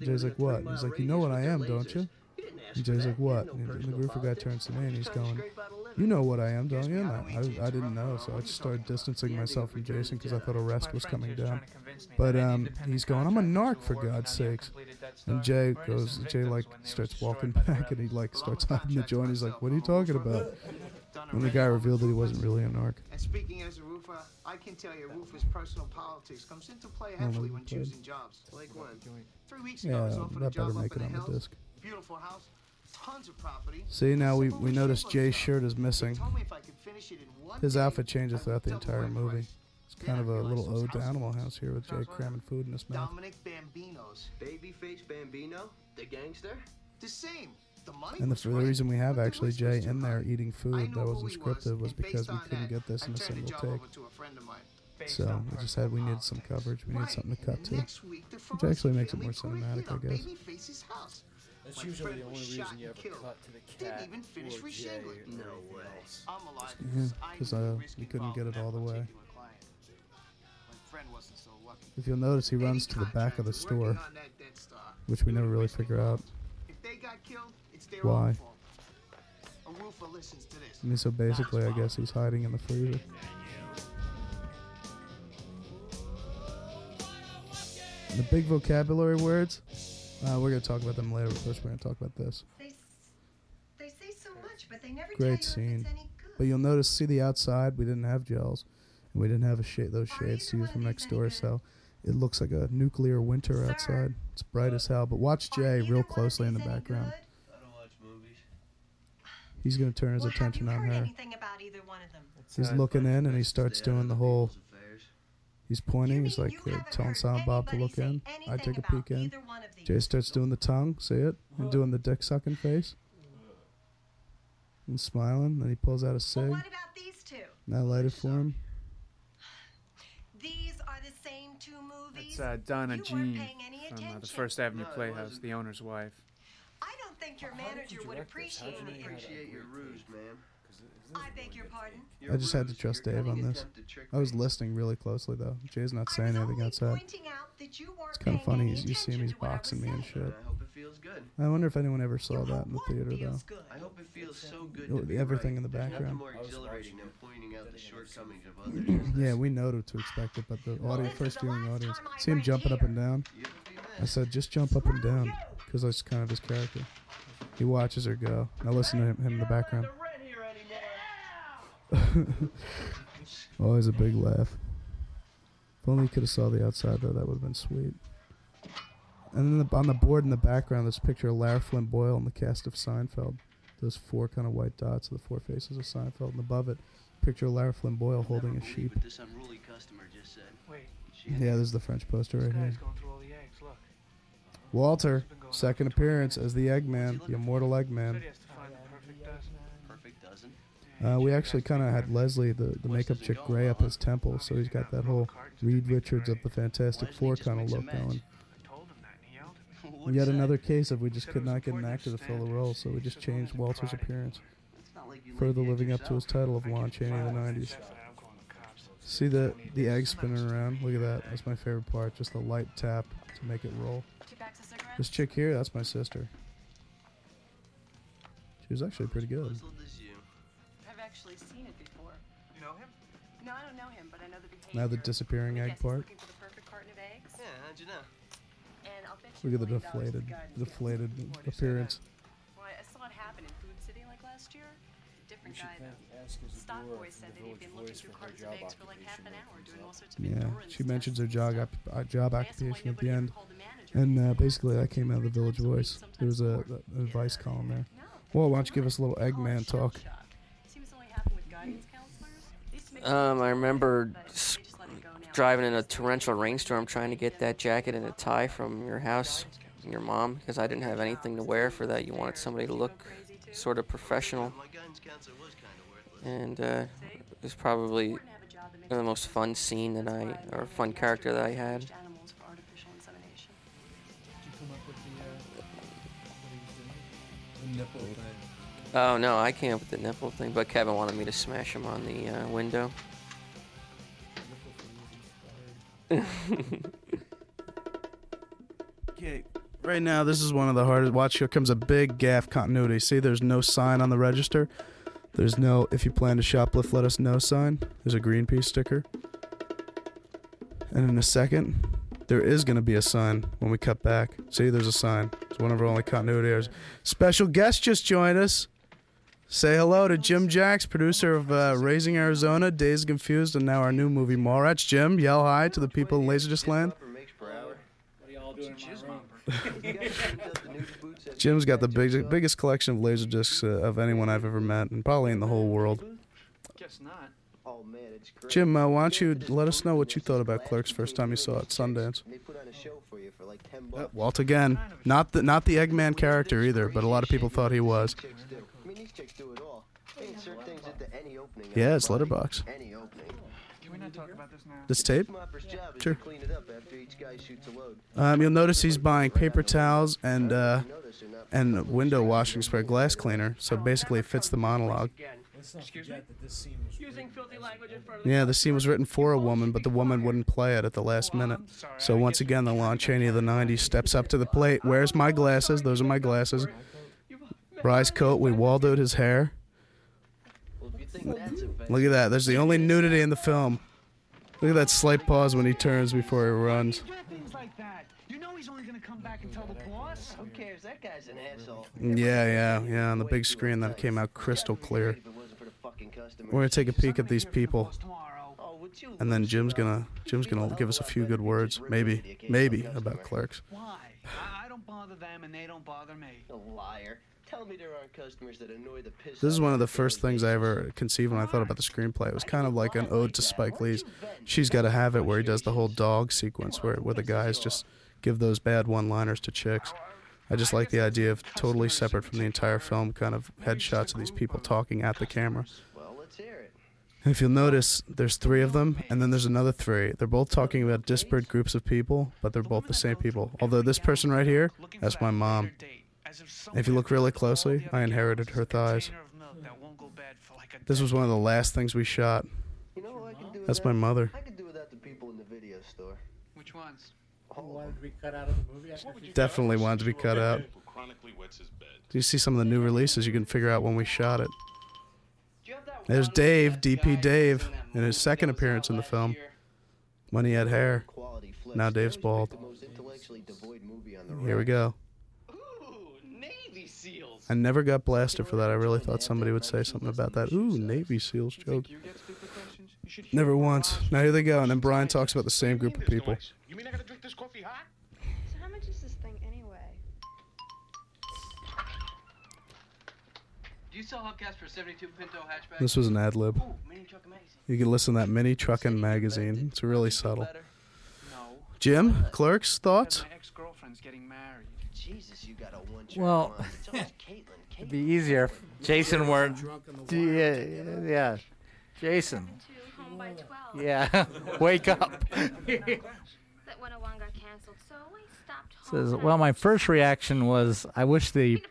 Jay's like, "What?" He's like, "You know what I am, don't you?" And Jay's like, "What?" And the roofer guy turns to me and he's going, "You know what I am, don't you?" And I, I, I didn't know, so I just started distancing myself from Jason because I thought arrest was coming down. But um, he's going, "I'm a narc for God's sakes." And Jay goes, Jay like starts walking back and he like starts hiding the joint. He's like, "What are you talking about?" And the guy revealed that he wasn't really a narc. And speaking as a roofer, I can tell you Roofer's personal politics comes into play heavily when choosing jobs. Like when? Three weeks ago, I was offered a that job better up make in it on the hills. Disc. Beautiful house, tons of property. See, now we, we notice Jay's shirt is missing. Told me if I could finish it in one His outfit changes throughout the entire movie. It's kind of a little ode to Animal House here with Jay cramming food in his mouth. Dominic Bambino's. Babyface Bambino, the gangster. The same. The money And the, the reason we have actually Jay was too in high. there eating food that wasn't he was, scripted was because we couldn't that, get this in a single job take. to a of mine. So we just had we needed some coverage. We needed something to cut to, Next week, the which actually makes it more cinematic, hit I on guess. Babyface's house. That's My usually the only shot reason you and ever killed. cut to the Didn't even finish or Jay No way. I'm alive Yeah, because I because knew the uh, we couldn't get it all the way. particular client. My friend wasn't so. If you'll notice, he runs to the back of the store, which we never really figure out If they got killed, it's their why. own fault. Listens to this. I mean, so basically, I guess he's hiding in the freezer. The big vocabulary words, uh, we're gonna talk about them later. But first, we're gonna talk about this. They, s- they say so much, but they never tell you Great if scene. it's any good. But you'll notice, see the outside, we didn't have gels, and we didn't have a shade those shades to use from next door, so it looks like a nuclear winter outside. It's bright as hell. But watch Jay real closely in the background. I don't watch movies. He's gonna turn his Well, have attention you on heard her. anything about either one of them? He's looking in, and he starts doing the whole. He's pointing. He's like uh, telling Silent Bob to look in. I take a peek in. Jay starts doing the tongue. See it? And doing the dick sucking face. And smiling. Then he pulls out a cig. What about these two? And I light it for him. These are the same two movies. It's uh, Donna You Jean from uh, the. First Avenue No, Playhouse, the owner's wife. I don't think your manager would appreciate I it. appreciate your ruse, ma'am. I beg your pardon. I just had to trust Dave on this. I was listening really closely though. Jay's not saying anything outside. It's kind of funny. You see him. He's boxing me and shit. I hope it feels good. I wonder if anyone ever saw that in the theater though. I hope it feels so good Oh, to be everything right. in the background. Nothing more exhilarating than pointing out the shortcomings of others. yeah, we know to expect it, but the audience, first viewing audience, see him jumping up and down. I said, just jump up and down, because that's kind of his character. He watches her go. Now listen to him, him in the background. [LAUGHS] Always a big laugh. If only you could have saw the outside though, that would have been sweet. And then the, on the board in the background, this picture of Lara Flynn Boyle and the cast of Seinfeld. Those four kind of white dots, of the four faces of Seinfeld, and above it, picture of Lara Flynn Boyle holding a sheep. What this unruly customer just said. Wait, Yeah, there's the French poster right here. going through all the eggs. Look. Walter, second appearance as the Eggman, the immortal Eggman. Uh, we actually kind of had Leslie, the, the makeup chick, gray up his temple, so he's got that whole Reed Richards of the Fantastic Four kind of look going. [LAUGHS] Yet another case of we just could not get an actor to fill the role, so we just changed Walter's appearance, further living up to his title of Lon Chaney of the 90s. See the the egg spinning around? Look at that. That's my favorite part. Just a light tap to make it roll. This chick here, that's my sister. She was actually pretty good. I've actually seen it before. You know him? No, I don't know him, but I know the behavior. Now the disappearing egg part. looking for the perfect carton of eggs. Yeah, how'd you know? And I'll bet you Look at the a million dollars deflated, guidance deflated gets before they say appearance. Well, I saw it happen in Food City like last year. Different guy though. Stock boy said that he'd been looking through cartons of eggs for like half an hour, doing all sorts of Yeah, she mentions her job op- uh, job occupation at the end, and uh, basically that came out of the Village Voice. There was a, a advice column there. Well, why don't you give us a little Eggman talk? Um, I remember s- driving in a torrential rainstorm trying to get that jacket and a tie from your house, and your mom, because I didn't have anything to wear for that. You wanted somebody to look sort of professional. And uh, it was probably the most fun scene that I, or fun character that I had. animals for artificial insemination. Oh no, I came up with the nipple thing, but Kevin wanted me to smash him on the uh, window. Okay, right now this is one of the hardest. Watch, here comes a big gaff continuity. See, there's no sign on the register. There's no if you plan to shoplift, let us know sign. There's a Greenpeace sticker. And in a second, there is going to be a sign when we cut back. See, there's a sign. It's one of our only continuity errors. Special guest just joined us. Say hello to Jim Jacks, producer of uh, Raising Arizona, Days Confused, and now our new movie Mallrats. Jim, yell hi to the people in Laserdisc Land. [LAUGHS] Jim's got the big, biggest collection of laser discs uh, of anyone I've ever met, and probably in the whole world. Guess not. Oh man, it's great. Jim, uh, why don't you let us know what you thought about Clerks first time you saw it at Sundance? They put on a show for you for like ten bucks. Walt again, not the not the Eggman character either, but a lot of people thought he was. After each guy shoots a load. Um, you'll notice he's buying paper towels and uh, and window washing spray, glass cleaner. So basically, it fits the monologue. Excuse me? Using filthy language in front of Yeah, the scene was written for a woman, but the woman wouldn't play it at the last minute. So once again, the Lon Chaney of the '90s steps up to the plate. Where's my glasses? Those are my glasses. Rise coat. We Waldoed his hair. Look at that. There's the only nudity in the film. Look at that slight pause when he turns before he runs. Things like that. You know he's only gonna come back and tell the boss. Who cares? That guy's an asshole. Yeah, yeah, yeah. On the big screen, that came out crystal clear. We're gonna take a peek at these people, and then Jim's gonna Jim's gonna give us a few good words, maybe, maybe about Clerks. Why? I, I don't bother them and they don't bother me. A liar. Tell me there aren't customers that annoy the piss This is one of the first things I ever conceived when I thought about the screenplay. It was kind of like an ode to Spike Lee's. She's Got to Have It, where he does the whole dog sequence, where where the guys just give those bad one-liners to chicks. I just like the idea of totally separate from the entire film, kind of headshots of these people talking at the camera. Well, let's hear it. If you'll notice, there's three of them, and then there's another three. They're both talking about disparate groups of people, but they're both the same people. Although this person right here, that's my mom. If you look really closely, I inherited her thighs. This was one of the last things we shot. You know what I can do That's my mother. I could do without the people in the video store. Which ones? wanted to be cut out of the movie. Definitely wanted to be cut out. Do you see some of the new releases? You can figure out when we shot it. There's Dave, DP Dave, in his second appearance in the film. When he had hair. Now Dave's bald. The most intellectually devoid movie on the Here we go. Navy SEALs. I never got blasted for that. I really thought somebody would say something about that. Ooh, Navy SEALs joke. Never once. Now here they go. And then Brian talks about the same group of people. You mean I gotta drink this coffee hot? So how much is this thing anyway? Do you sell hubcaps for 72 Pinto hatchback? This was an ad lib. Ooh, mini truck magazine. You can listen to that mini trucking magazine. It's really subtle. Jim, clerks, thoughts? My ex-girlfriend's getting married. Jesus, you got a one Well, [LAUGHS] it'd be easier if Jason weren't. Yeah, yeah, Jason. Home by 12. Yeah, [LAUGHS] wake up. [LAUGHS] That 101 got canceled, so I stopped home. Says, well, my first reaction was, I wish the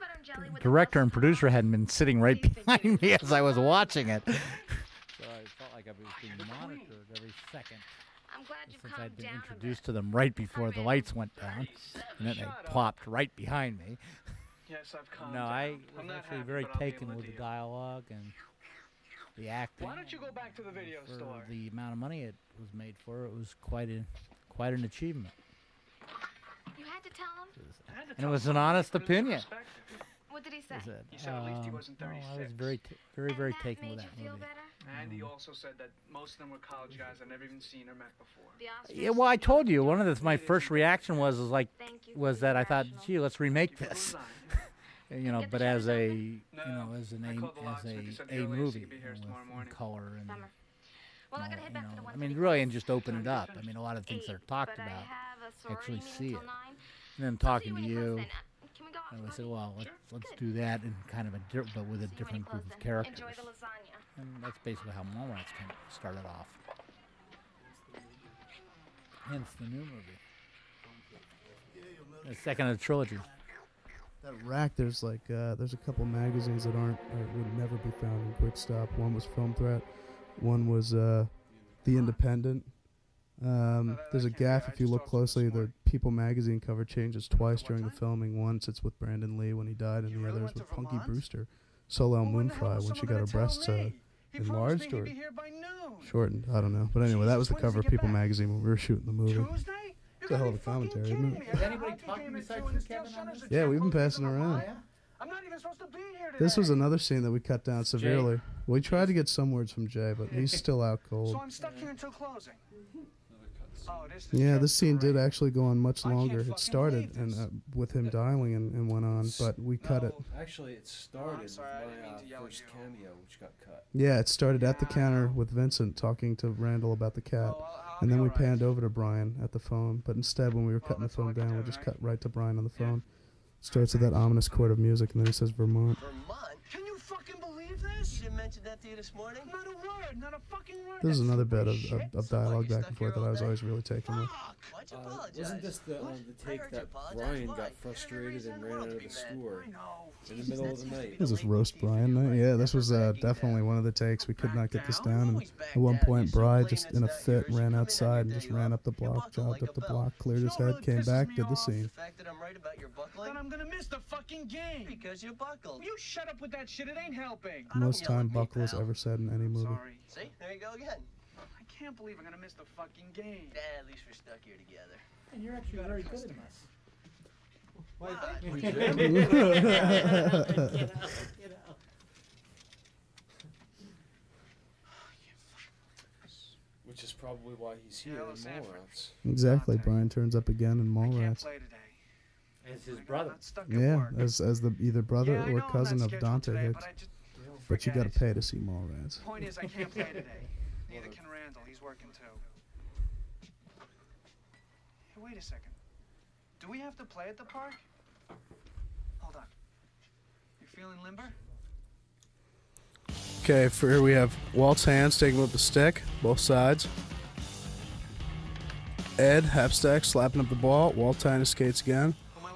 director and producer hadn't been sitting right behind me as I was watching it. So I felt like I was being monitored every second. I'm glad you Since I'd been down introduced to them right before the lights went down, and then they plopped right behind me. Yes, I've calmed No, down. I was actually happy, very but I'll be taken able with the dialogue and the acting. Why don't you go back to the video For store? the amount of money it was made for, it was quite a quite an achievement. You had to tell him? And it was an honest opinion. What did he say? He said, He said at least he um, wasn't no, I was very, t- very, very taken with that movie. And he also said that most of them were college guys I'd never even seen or met before. Yeah, well, I told you one of the my first reaction was was like was that I thought, gee, let's remake this. [LAUGHS] you know, but as a you know as an a as a a movie you with color and Bummer. Well, I gotta head you back to know, the one I mean, really, and just open it up. I mean, a lot of things that are talked about, actually see it. And then talking to you, closes then. Can we go and we said, well, let's let's do that in kind of a di- but with a different group of characters. And that's basically how Mallrats started off. Hence the new movie. The second of the trilogy. That rack, there's like uh, there's a couple magazines that aren't or would never be found in Quick Stop. One was Film Threat, one was uh, The Independent. Um, there's a gaff if you look closely. The People magazine cover changes twice during the filming. Once it's with Brandon Lee when he died, and the other is with Punky Brewster, Soleil Moon Frye when she got her breasts uh, enlarged or shortened. I don't know, but anyway, that was the cover of People magazine when we were shooting the movie. It's a hell of a commentary, isn't it? Is anybody talking besides Kevin. Yeah, we've been passing around. I'm not even supposed to be here today. This was another scene that we cut down severely. We tried to get some words from Jay, but [LAUGHS] he's still out cold. So I'm stuck here until closing. Yeah, this scene did actually go on much longer. It started and uh, with him dialing and, and went on, but we cut it. Actually, it started with my uh, first cameo, which got cut. Yeah, it started at the counter with Vincent talking to Randall about the cat, and then we panned over to Brian at the phone. But instead, when we were cutting the film down, we just cut right to Brian on the phone. Starts with that ominous chord of music, and then he says Vermont. Can you fucking believe this? You didn't mention that to you this morning? Not a word, not a fucking word. This is another bit of, of, of dialogue back and forth that I was always really taken with. Uh, wasn't this the, uh, the take that Brian got frustrated and ran out of the store in the middle of the night? Was this roast Brian night? Yeah, this was uh, definitely one of the takes. We could not get this down, and at one point, Bry just in a fit ran outside and just ran up the block, jogged up the block, cleared his head, came back, did the scene. I'm right about your buckling? Then I'm gonna miss the fucking game. Because you're buckled. You shut up with that shit. It ain't helping. Most time Buckle has ever said in any movie. See? There you go again. I can't believe I'm gonna miss the fucking game. Yeah, at least we're stuck here together. And you're actually very good in this. Why, thank we you. did. [LAUGHS] Which is probably why he's here in Mallrats. Exactly. Brian turns up again in Mallrats. As his brother. Yeah, as as the either brother Yeah, or cousin of Dante today, Hicks. but I just- But you got to pay to see Mallrats. Point is, I can't play today. Neither can Randall. He's working too. Hey, wait a second. Do we have to play at the park? Hold on. You feeling limber? Okay, for here we have Walt's hands taking up the stick, both sides. Ed, Hapstak, slapping up the ball. Walt tying his skates again. Oh,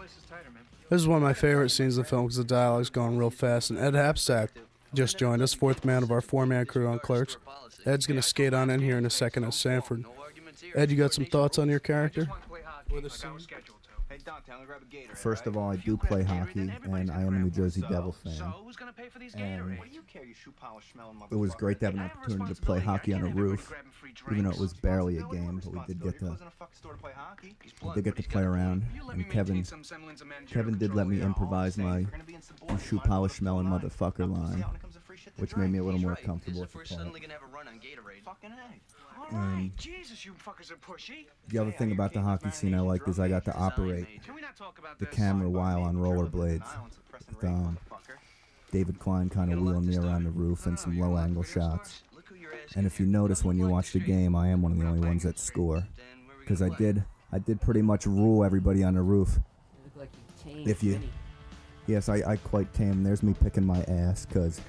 this is one of my favorite scenes of the film because the dialogue's going real fast. And Ed Hapstak just joined us, fourth man of our four-man crew on Clerks. Ed's gonna skate on in here in a second as Sanford. Ed, you got some thoughts on your character? Hey, grab a gator. First of all, I do play hockey, and I am a New Jersey Devil fan. And it was great to have an opportunity to play hockey on a roof, even though it was barely a game, but we did get to we did get to play around. And Kevin, Kevin did let me improvise my "You shoe polish smelling motherfucker" line, which made me a little more comfortable with the. And Jesus, you fuckers are pushy. the other thing about the hockey scene I liked is I got to operate the camera while on rollerblades. With, um, David Klein kind of wheeling me around the roof and some low angle shots. And if you notice when you watch the game, I am one of the only ones that score. Because I did, I did pretty much rule everybody on the roof. If you, yes, I, I quite tame. There's me picking my ass because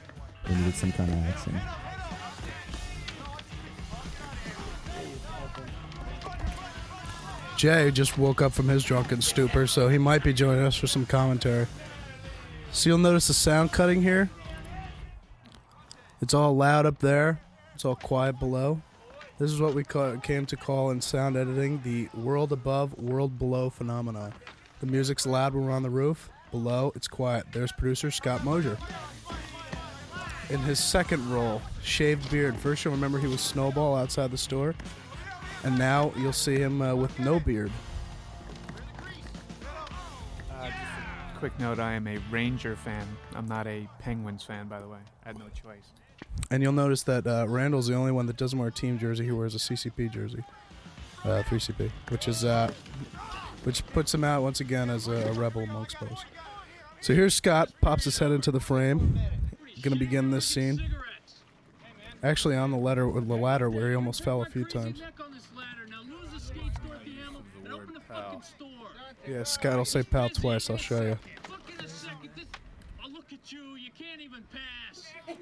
we needed some kind of action. Jay just woke up from his drunken stupor, so he might be joining us for some commentary. So you'll notice the sound cutting here. It's all loud up there. It's all quiet below. This is what we came to call in sound editing the world above, world below phenomenon. The music's loud when we're on the roof. Below, it's quiet. There's producer Scott Mosier. In his second role, shaved beard. First, you'll remember he was Snowball outside the store, and now you'll see him uh, with no beard. Quick note: I am a Ranger fan. I'm not a Penguins fan, by the way. I had no choice. And you'll notice that uh, Randall's the only one that doesn't wear a team jersey. He wears a CCP jersey, uh, 3CP, which is uh, which puts him out once again as a, rebel amongst boys. So here's Scott pops his head into the frame. Going to begin this scene. Actually, on the ladder, the ladder where he almost fell a few times. Yeah, Scott will say "pal" twice. I'll show you. I'll look at you. You can't even pass. [LAUGHS]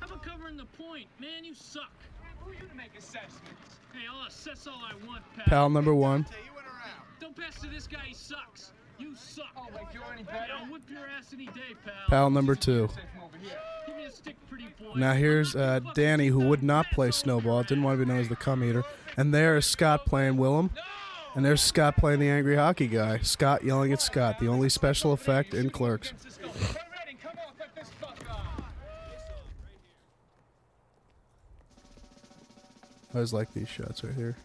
How about covering the point? Man, you suck. Who are you to make assessments? Hey, I'll assess all I want, pal. Pal number one. Don't pass to this guy. He sucks. You suck. Oh, like you're any better? I'll whip your ass any day, pal. Pal number two. Give me a stick, pretty boy. Now here's uh, Danny, who would not play snowball, didn't want to be known as the cum eater, and there is Scott playing Willem, and there's Scott playing the angry hockey guy. Scott yelling at Scott, the only special effect in Clerks. I always like these shots right here.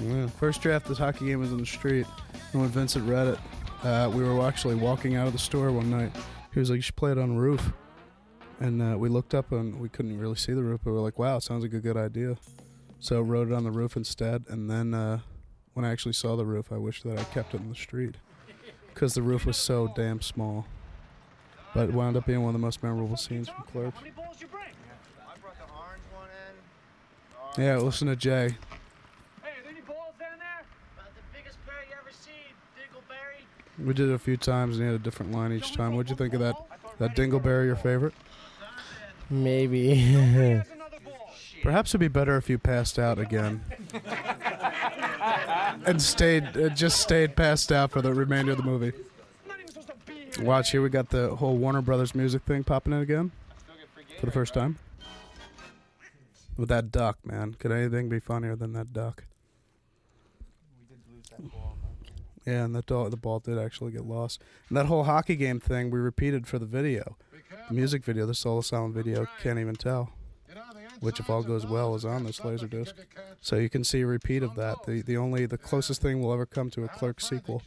Yeah, first draft this hockey game was in the street. And when Vincent read it, uh, we were actually walking out of the store one night. He was like, "You should play it on the roof." And uh, we looked up and we couldn't really see the roof, but we are like, "Wow, sounds like a good idea." So wrote it on the roof instead. And then uh, when I actually saw the roof, I wished that I kept it in the street because the roof was so damn small. But it wound up being one of the most memorable scenes from Clerks. Yeah, listen to Jay. Hey, are there any balls down there? About the biggest bear you ever seen, Dingleberry. We did it a few times, and he had a different line each time. What'd you think of that? That Dingleberry, your favorite? Maybe. [LAUGHS] Perhaps it'd be better if you passed out again and stayed, uh, just stayed passed out for the remainder of the movie. Watch here, we got the whole Warner Brothers music thing popping in again for the first time. With that duck, man. Could anything be funnier than that duck? Yeah, and that dog, the ball did actually get lost. And that whole hockey game thing we repeated for the video, the music video, the solo sound video. Can't even tell, which if all goes well is on this laser disc. So you can see a repeat of that. The the only the closest thing we'll ever come to a Clerk sequel.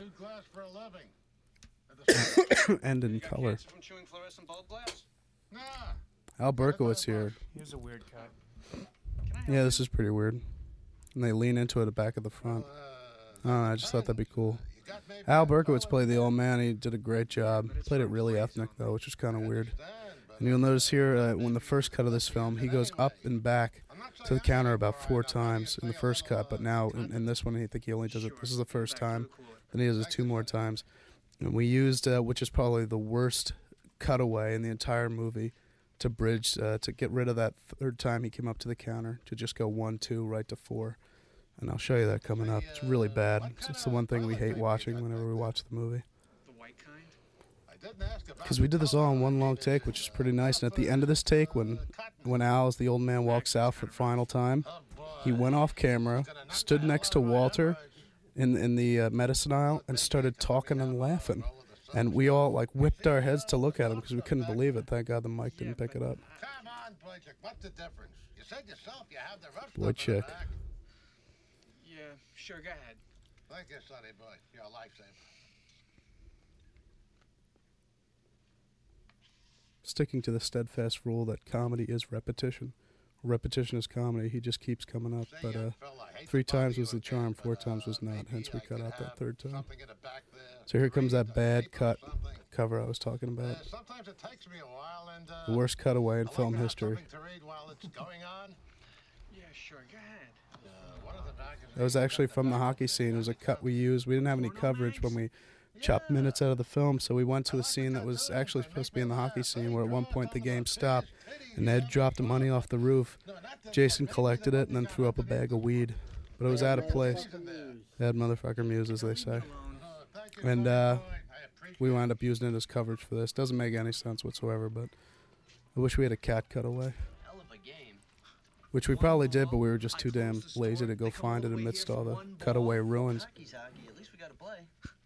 [COUGHS] and in color. From chewing fluorescent bulb glass? Al Berkowitz here. Here's a weird cut. Yeah, this is pretty weird. And they lean into it at the back of the front. I know, I just thought that'd be cool. Al Berkowitz played the old man. He did a great job. Played it really ethnic, though, which was kind of weird. And you'll notice here, uh, when the first cut of this film, he goes up and back to the counter about four times in the first cut, but now in, in this one, I think he only does it. This is the first time. Then he does it two more times. And we used, uh, which is probably the worst cutaway in the entire movie, to bridge, uh, to get rid of that third time he came up to the counter, to just go one, two, right to four. And I'll show you that coming up. It's really bad. It's the one thing we hate watching whenever we watch the movie. Because we did this all in one long take, which is pretty nice. And at the end of this take, when when Al, as the old man, walks out for the final time, he went off camera, stood next to Walter in in the uh, medicine aisle, and started talking and laughing. And we all like whipped our heads to look at him because we couldn't believe it. Thank God the mic didn't pick it up. Come on, Boychuk, what's sure, go ahead. Thank you, Sonny boy. You're a lifesaver. Sticking to the steadfast rule that comedy is repetition. Repetition is comedy. He just keeps coming up. But uh, three times was the charm, four times was not. Hence, we cut out that third time. So here comes that bad cut cover I was talking about. Sometimes it takes me a while, and uh, The worst cutaway in film history. to read while it's going on. Yeah, sure, go ahead. That was actually from the hockey scene. It was a cut we used. We didn't have any coverage when we chopped minutes out of the film, so we went to a scene that was actually supposed to be in the hockey scene, where at one point the game stopped, and Ed dropped the money off the roof. Jason collected it and then threw up a bag of weed, but it was out of place. Bad motherfucker Mewes, as they say. And uh, we wound up using it as coverage for this. Doesn't make any sense whatsoever, but I wish we had a cat cutaway. Which we probably did, but we were just too damn lazy to go find it amidst all the cutaway ruins. At least we got to play.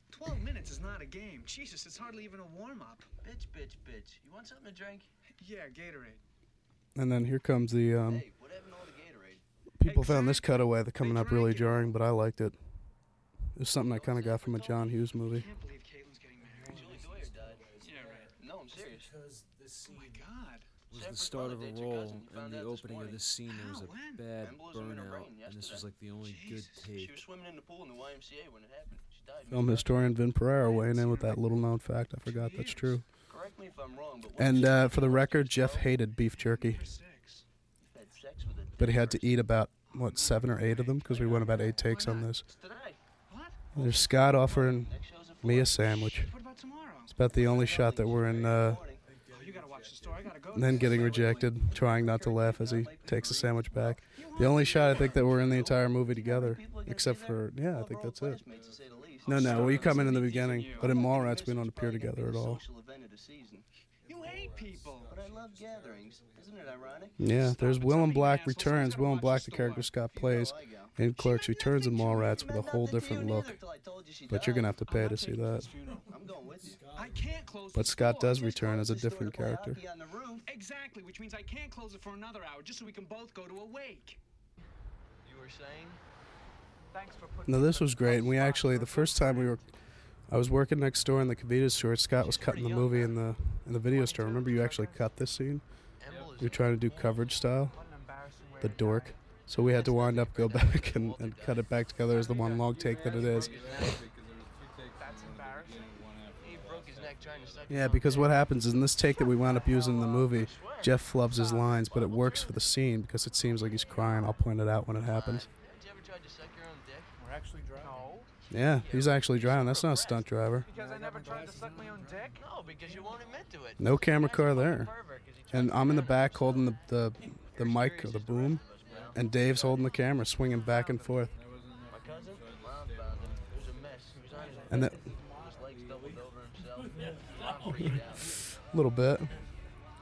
Twelve minutes is not a game. Jesus, it's hardly even a warm up. Bitch, bitch, bitch. You want something to drink? Yeah, Gatorade. And then here comes the um, What happened to all the Gatorade? people found this cutaway that coming up really jarring, but I liked it. It was something I kind of got from a John Hughes movie. No, I'm serious. Oh my God. was the start of a role, and the opening of this scene there was a bad burnout, and this was like the only good She take. was swimming in the pool in the YMCA when it happened. She died. Film historian Vin Pereira weighing in with that little known fact. I forgot that's true. Correct me if I'm wrong, but And uh, for the record, Jeff hated beef jerky, had sex with a but he had to eat about what seven or eight of them? Because we went about eight takes on this. There's Scott offering me a sandwich. It's about the only shot that we're in. Uh, and then getting rejected, trying not to laugh as he takes the sandwich back. The only shot I think that we're in the entire movie together, except for yeah, I think that's it. No, no, well you come in in the beginning, but in Mallrats we don't appear together at all. social event of the season. You hate people. But I love gatherings. Isn't it ironic? Yeah, there's Willem Black returns. Willem Black, the character Scott plays in Clerks, returns in Mallrats with a whole different look. But you're gonna have to pay to see that. I'm going with you. I can't close But Scott does return as a different character. Exactly, which means I can't close it for another hour just so we can both go to a wake. You were saying? Thanks for putting No, this was great. And we actually, the first time we were, I was working next door in the convenience store. Scott was cutting the movie in the in the video store. Remember, you actually cut this scene. You were trying to do coverage style. The dork. So we had to wind up, go [LAUGHS] back, and, and cut it back together as the one long take that it is. That's embarrassing. He broke his neck trying to suck Yeah, because what happens is in this take that we wound up using in the movie, Jeff flubs his lines, but it works for the scene because it seems like he's crying. I'll point it out when it happens. Have you ever tried to suck your own dick? We're actually driving. Yeah, he's actually driving. That's not a stunt driver. Because I never tried to suck my own dick? No, because you won't admit to it. No camera car there. And I'm in the back holding the, the, the mic or the boom, and Dave's holding the camera, swinging back and forth. And that, a [LAUGHS] little bit.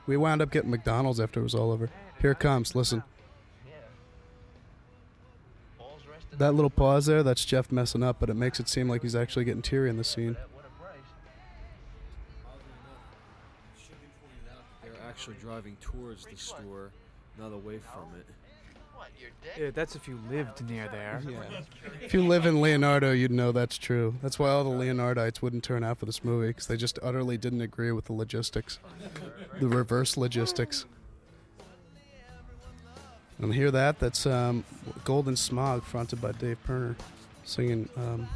We wound up getting McDonald's after it was all over. Here it comes. Listen. That little pause there, that's Jeff messing up, but it makes it seem like he's actually getting teary in the scene. They're actually driving towards the store, not away from it. Yeah, that's if you lived near there. [LAUGHS] If you live in Leonardo, you'd know that's true. That's why all the Leonardites wouldn't turn out for this movie because they just utterly didn't agree with the logistics, the reverse logistics. And hear that? That's um, Golden Smog, fronted by Dave Pirner, singing um,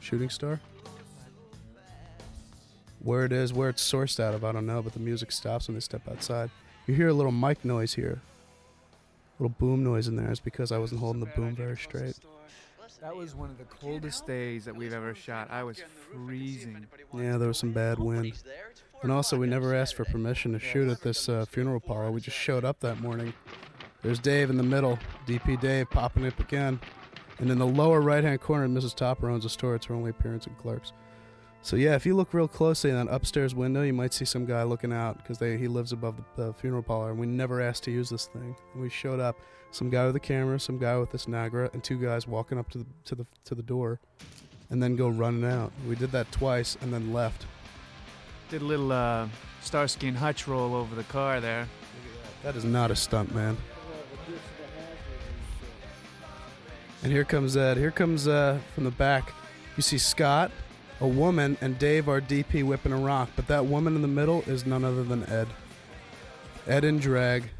"Shooting Star." Where it is, where it's sourced out of, I don't know, but the music stops when they step outside. You hear a little mic noise here, little boom noise in there is because I wasn't holding the boom very straight. That was one of the coldest days that we've ever shot. I was freezing. Yeah, there was some bad wind. And also, we never asked for permission to shoot at this uh, funeral parlor. We just showed up that morning. There's Dave in the middle, DP Dave popping up again. And in the lower right hand corner, Mrs. Topper owns a store. It's her only appearance in Clerks. So, yeah, if you look real closely in that upstairs window, you might see some guy looking out because he lives above the, the funeral parlor. And we never asked to use this thing. And we showed up. Some guy with a camera, some guy with this Nagra, and two guys walking up to the, to the, to the door and then go running out. We did that twice and then left. Did a little uh, Starsky and Hutch roll over the car there. That is not a stunt, man. And here comes Ed. Here comes uh, from the back. You see Scott, a woman, and Dave, our DP, whipping a rock. But that woman in the middle is none other than Ed. Ed in drag.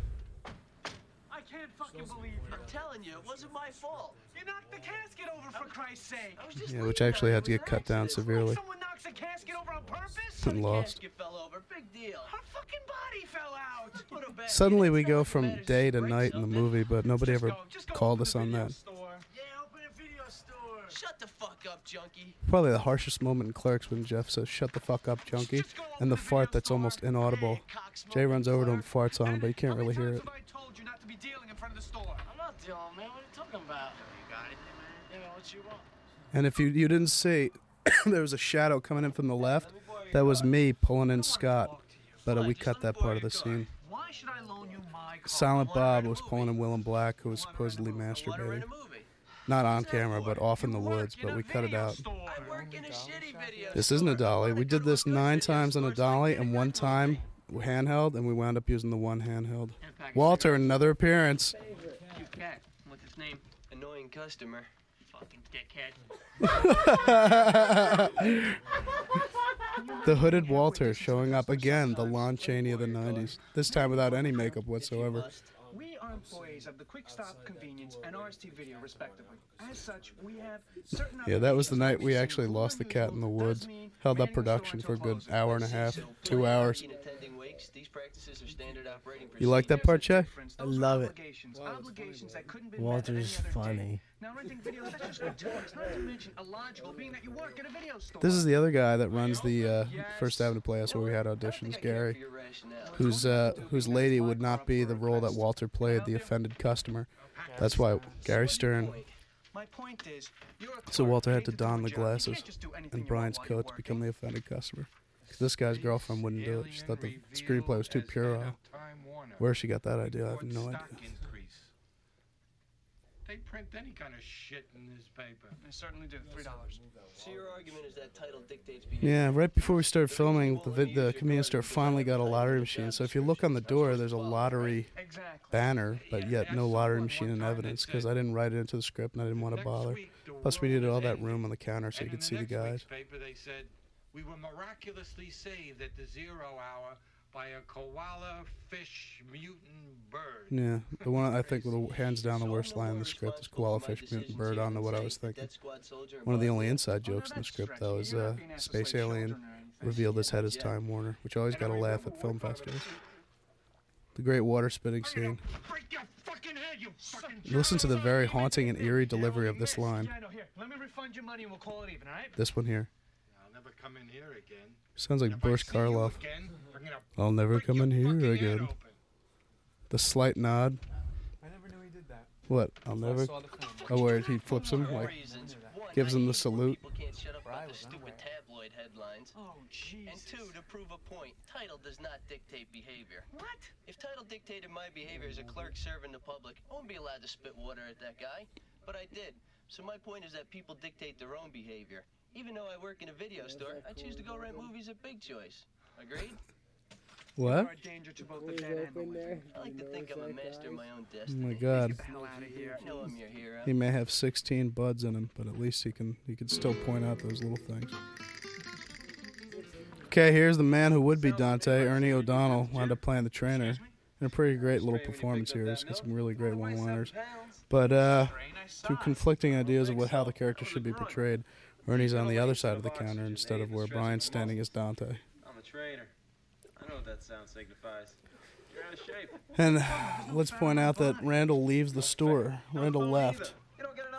I can't fucking believe you. I'm telling you, it wasn't my fault. You knocked the casket over for Christ's sake. I was just Yeah, which actually had to get cut down severely. Someone knocks a casket over on purpose? And lost. Casket fell over. Big deal. Her fucking body fell out. Put her back. Suddenly we go from day to night in the movie, but nobody ever called us on that. Shut the fuck up, junkie. Probably the harshest moment in Clerks when Jeff says, Shut the fuck up, junkie, and the fart that's almost inaudible. Jay runs over to him, farts on him, but you can't really hear it. told you not to be dealing in front of the store. I'm not dealing, man. What are you talking about? You got anything, man? Yeah, what you want? And if you you didn't see, [COUGHS] there was a shadow coming in from the left. That was me pulling in Scott, but uh, we cut that part of the scene. Why should I loan you my car? Silent Bob was pulling in Willem Black, who was supposedly masturbating. Not on camera, but off in the woods, but we cut it out. This isn't a dolly. We did this nine times on a dolly and one time handheld, and we wound up using the one handheld. Walter, another appearance. What's its name? Annoying customer. Fucking dickhead. [LAUGHS] the hooded Walter showing up again, the Lon Chaney of the 90s. This time without any makeup whatsoever. We are employees of the Quick Stop Convenience and RST Video, respectively. As such, we have certain Yeah, that was the night we actually lost the cat in the woods. Held up production for a good hour and a half, two hours. Attending wakes, these practices are standard operating You like that part, Che? I love it. obligations, obligations that couldn't be Walter's funny. Now renting video sessions with toys, not to mention illogical, being that you work at a video store. This is the other guy that runs the uh, First Avenue Playhouse where we had auditions, Gary, whose uh, whose lady would not be the role that Walter played, the offended customer. That's why Gary Stern. My point is, So Walter had to don the glasses can't just do anything and Brian's want while you're coat to become the offended customer. 'Cause this guy's girlfriend wouldn't do it. She thought the screenplay was too puerile. Where she got that idea, I have no idea. They print any kind of shit in this paper. They certainly do. Three dollars. So your argument is that title dictates behavior. Yeah, right before we started filming, the vid- the convenience store finally got a lottery machine. So if you look on the door, there's a lottery banner, but yet no lottery machine in evidence because I didn't write it into the script and I didn't want to bother. Plus, we needed all that room on the counter so you could see the guys. paper they said we were miraculously saved at the zero hour by a koala fish mutant bird. Yeah, the one I think with [LAUGHS] the hands down the worst line in the script is koala fish mutant bird. I don't know what I was thinking. One of the only inside jokes in the script though is uh, space alien revealed his head as Time Warner, which always got a laugh at film festivals. The great water spitting scene. Listen to the very haunting and eerie delivery of this line. Here, let me refund your money and we'll call it even, all right? This one here. I'll never come in here again. Sounds like Boris Karloff. Again, we're gonna I'll never come in here again. The slight nod. I never knew he did that. What? I'll Until I never. saw the. Oh, where he flips him, like gives him the salute. Can't shut up about the stupid tabloid headlines. Oh, Jesus. And two, to prove a point, title does not dictate behavior. What? If title dictated my behavior as a clerk serving the public, I wouldn't be allowed to spit water at that guy. But I did. So my point is that people dictate their own behavior. Even though I work in a video store, I choose to go rent movies at Big Choice. Agreed? [LAUGHS] What? You're a danger to both the dead and the living. I like to think I'm a master of my own Oh my God. hell out of here. I know I'm your hero. He may have 16 buds in him, but at least he can he can still point out those little things. Okay, here's the man who would be Dante, Ernie O'Donnell, wound up playing the trainer. And a pretty great little performance here. He's got some really great one-liners. But uh, through conflicting ideas of what how the character should be portrayed, Ernie's on the other side of the counter instead of where Brian's standing as Dante. I'm a trainer. I know what that sound signifies. You're out of shape. And let's point out that Randall leaves the store. Randall left.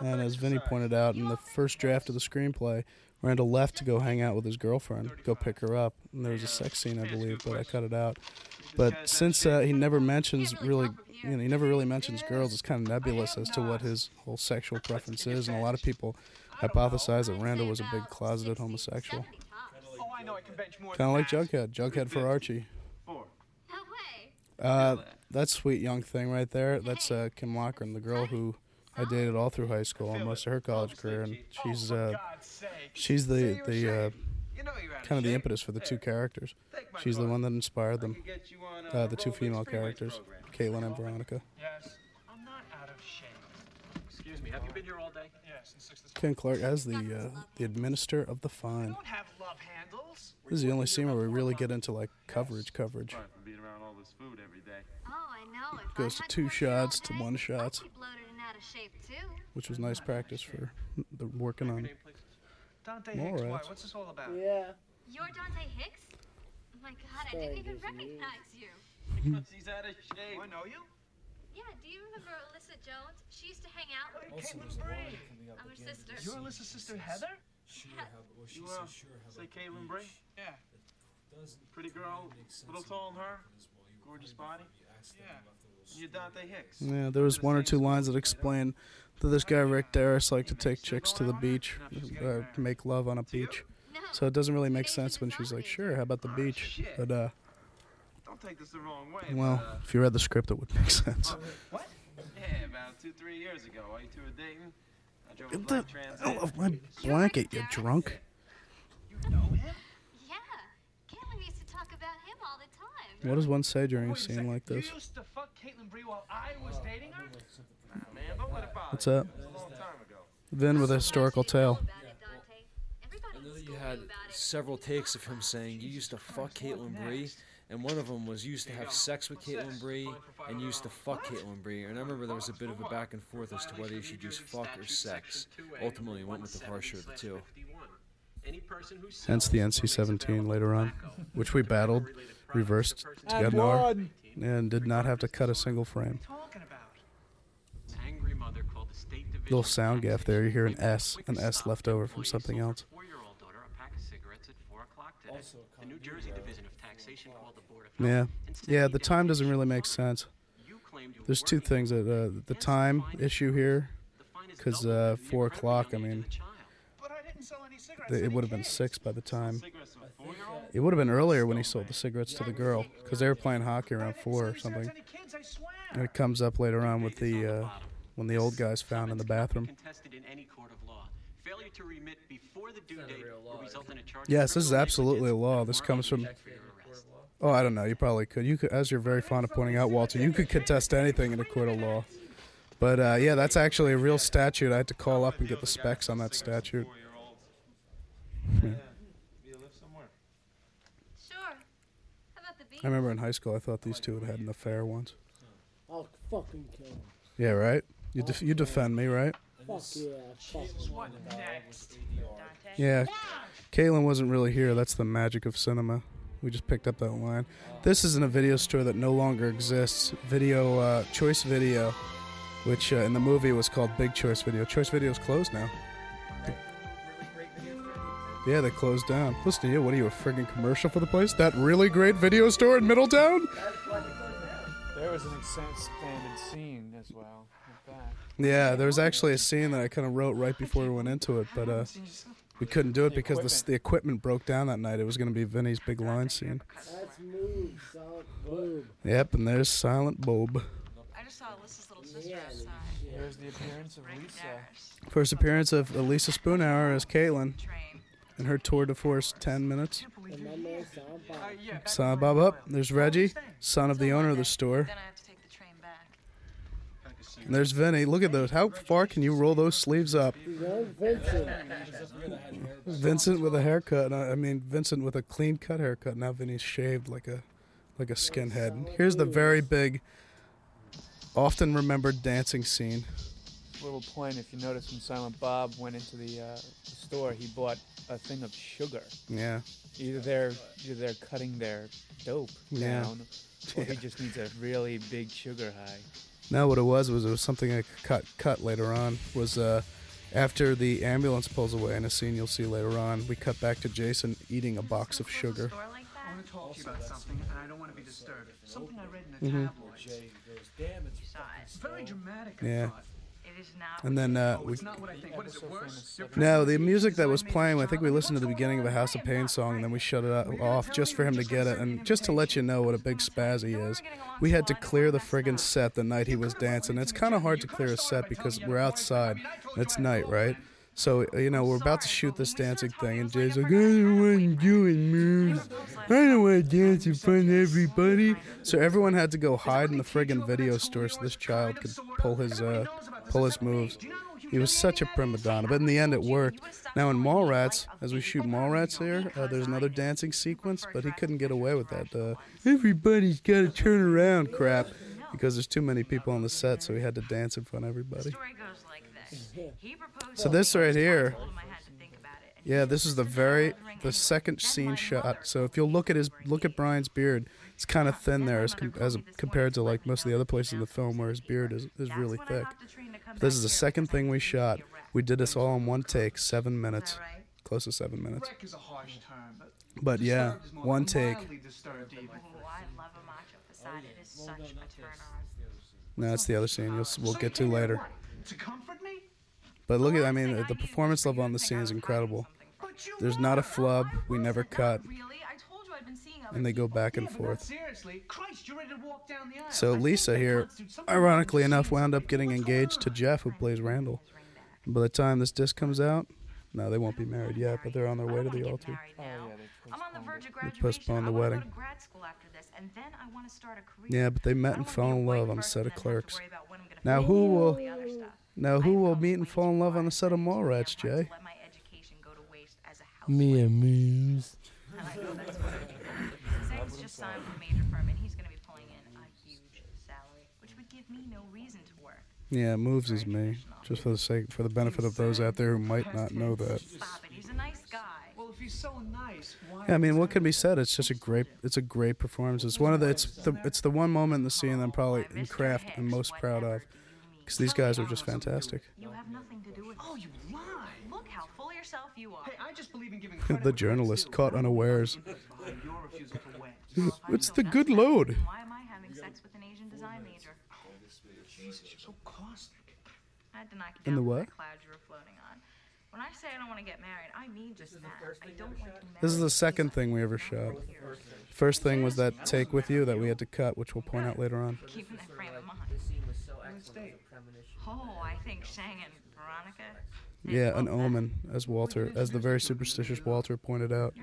And as Vinny pointed out in the first draft of the screenplay, Randall left to go hang out with his girlfriend, go pick her up. And there was a sex scene, I believe, but I cut it out. But since uh, he never mentions really, you know, he never really mentions girls, it's kind of nebulous as to what his whole sexual preference is. And a lot of people hypothesize that Randall was a big closeted homosexual. Oh, I know I can bench more Kind of than like that. Jughead. Jughead for Archie. Four. Uh, that sweet young thing right there. That's uh, Kim Lochran, the girl who I dated all through high school and most of her college career, and she's uh, she's the the uh, kind of the impetus for the two characters. She's the one that inspired them. Uh, the two female characters, Caitlin and Veronica. Yes. I'm not out of shape. Excuse me, have you been here all Ken Clark as the uh, the administrator of the fine. don't have love handles. This is the only scene where we really get into like coverage, coverage. Being around all this food every day. Oh, I know. If Goes to two shots to one shots, bloated and out of shape too. which was nice practice for the working on. Dante Hicks, right. why? What's this all about? Yeah. You're Dante Hicks? Oh my god, I didn't even recognize you. Because [LAUGHS] he's out of shape. I know you. Yeah, do you remember Alyssa Jones? She used to hang out with Caitlin Bray. I'm her sister. You're Alyssa's sister Heather? You uh, say Caitlin Bray? Yeah. Pretty girl, little tall and her, gorgeous body. Yeah. You're Dante Hicks. Yeah, there was one or two lines that explain that this guy Rick Derris liked to take chicks to the beach, uh, make love on a beach. So it doesn't really make sense when she's like, "Sure, how about the beach?" But uh, Don't take this the wrong way. well, but, uh, if you read the script, it would make sense. What? Yeah, about two, three years ago, while you two were dating, I drove a Get black the Trans hell Am. my blanket, you drunk. You know him? Yeah. Caitlin used to talk about him all the time. What does one say during a scene like this? You used to fuck Caitlin Bree while I was dating her? What's up? Vin with a historical tale. I know that you had several takes of him saying you used to fuck Caitlin Bree, and one of them was used to have sex with Caitlyn Bree and used to fuck Caitlyn Bree. And I remember there was a bit of a back and forth as to whether you should use fuck or sex. Ultimately, you went with the harsher of the two. Hence the NC-17 later on, which we battled, reversed to And get an R, and did not have to cut a single frame. Angry mother called the state division Little sound gap there. You hear an S, an S left over from something else. four-year-old daughter a pack of cigarettes at four o'clock today. The New Jersey Division of Taxation called the board of Yeah, yeah. The time doesn't really make sense. There's two things that uh, the time issue here, because uh, four o'clock. I mean, it would have been six by the time. It would have been earlier when he sold the cigarettes to the girl, because they were playing hockey around four or something. And it comes up later on with the uh, when the old guy's found in the bathroom. contested in any court of law. Failure to remit before the due date will result in a charge. Yes, this is absolutely a law. This comes from. Oh, I don't know. You probably could. You could, as you're very fond of pointing out, Walter. You could contest anything in a court of law. But uh, yeah, that's actually a real statute. I had to call up and get the specs on that statute. Yeah. I remember in high school, I thought these two had had an affair once. I'll fucking kill him. Yeah, right. You def- you defend me, right? Fuck yeah. Fuck Yeah. Caitlin wasn't really here. That's the magic of cinema. We just picked up that line. This is in a video store that no longer exists. Video, uh, Choice Video, which uh, in the movie was called Big Choice Video. Choice Video is closed now. Yeah, they closed down. Listen to you. What are you, a friggin' commercial for the place? That really great video store in Middletown? There was an expanded scene as well. With that. Yeah, there was actually a scene that I kind of wrote right before we went into it, but uh, we couldn't do it because the, the equipment broke down that night. It was going to be Vinny's big line scene. That's move, solid boob. Yep, and there's Silent Bob. I just saw Alyssa's little sister outside. There's the appearance of Lisa. First appearance of Elisa Spoonauer as Caitlin in her tour de force 10 minutes. And my man Silent Bob. Son Bob up. There's Reggie, son of the owner of the store. And there's Vinny. Look at those. How far can you roll those sleeves up? Vincent. Vincent with a haircut. I mean, Vincent with a clean cut haircut. Now Vinny's shaved like a like a skinhead. Here's the very big, often remembered dancing scene. Little point, if you notice when Silent Bob went into the, uh, store, he bought a thing of sugar. Yeah. Either they're either they're cutting their dope Yeah. down, or he just needs a really big sugar high. No, what it was was it was something I cut cut later on. Was uh, after the ambulance pulls away in a scene you'll see later on, we cut back to Jason eating a box of sugar. I want to talk to you about something, and I don't want to be disturbed. Something I read in the Mhm. tabloids. Very dramatic. I Yeah. Thought. And then uh, we It's not what I think. What is it worse? You're no the music that was playing. I think we listened to the beginning of a House of Pain song, and then we shut it off just for him to get it, and just to let you know what a big spaz he is. We had to clear the friggin' set the night he was dancing. It's kind of hard to clear a set because we're outside. It's night, right? So you know we're about to shoot this dancing thing, and Jay's like, "I don't want to do it, man. I don't want to dance in front of everybody." So everyone had to go hide in the friggin' video store so this child could pull his uh, pull his moves. He was such a prima donna, but in the end it worked. Now in Mallrats, as we shoot Mallrats here, uh, there's another dancing sequence, but he couldn't get away with that. Uh, Everybody's got to turn around, crap, because there's too many people on the set, so he had to dance in front of everybody. So this right here, yeah, this is the very the second scene shot. So if you'll look at his look at Brian's beard, it's kind of thin there as, com- as compared to like most of the other places in the film where his beard is, is really thick. But this is the second thing we shot. We did this all in one take, seven minutes, close to seven minutes. Wreck is a harsh term, but But yeah, disturbed is more one take. mildly disturbed even. No, that's the other scene. You'll, we'll get to later. To comfort me? But look at, I mean, the performance level on the scene is incredible. There's not a flub. We never cut. And they go back and forth. Seriously, Christ, you're ready to walk down the aisle. So Lisa here, ironically enough, wound up getting engaged to Jeff, who plays Randall. And by the time this disc comes out, no, they won't be married yet, but they're on their way to the altar. Oh they I'm on the verge of They graduation. postponed the wedding. Go to grad school after this, and then I want to start a career. Yeah, but they met and fell in love on a set of and have to Clerks. worry about when I'm gonna Now who will the other stuff. Now who will meet and fall in love on a set of Mallrats, Jay? Let my education go to waste as a house. Me and Mewes. And I know that's what I do. Zay's just signed with a major firm, and he's going to be pulling in a huge salary, which would give me no reason to work. Yeah, Mewes is me. Just for the sake, for the benefit of those out there who might not know that. Stop it. He's a nice guy. Well, if he's so nice, why? Yeah, I mean, what can be said? It's just a great, it's a great performance. It's one of the, it's the, it's the one moment in the scene that I'm probably in craft and most proud of, because these guys are just fantastic. You have nothing to do with Oh, you lie. Look how full of yourself you are. Hey, I just believe in giving [LAUGHS] the journalist caught unawares. behind your refusal to wed. [LAUGHS] It's the good load. Why am I having sex with an Asian design major? Oh, Jesus, you're so caustic. I had to knock you In down the from what? cloud you were floating on. When I say I don't want to get married, I mean just that. I don't want to. This is the second thing we ever shot. First thing was that take with you that we had to cut, which we'll point out later on. Keeping that frame of mind. Oh, I think Shang and Veronica. Yeah, an omen, as Walter, as the very superstitious Walter pointed out.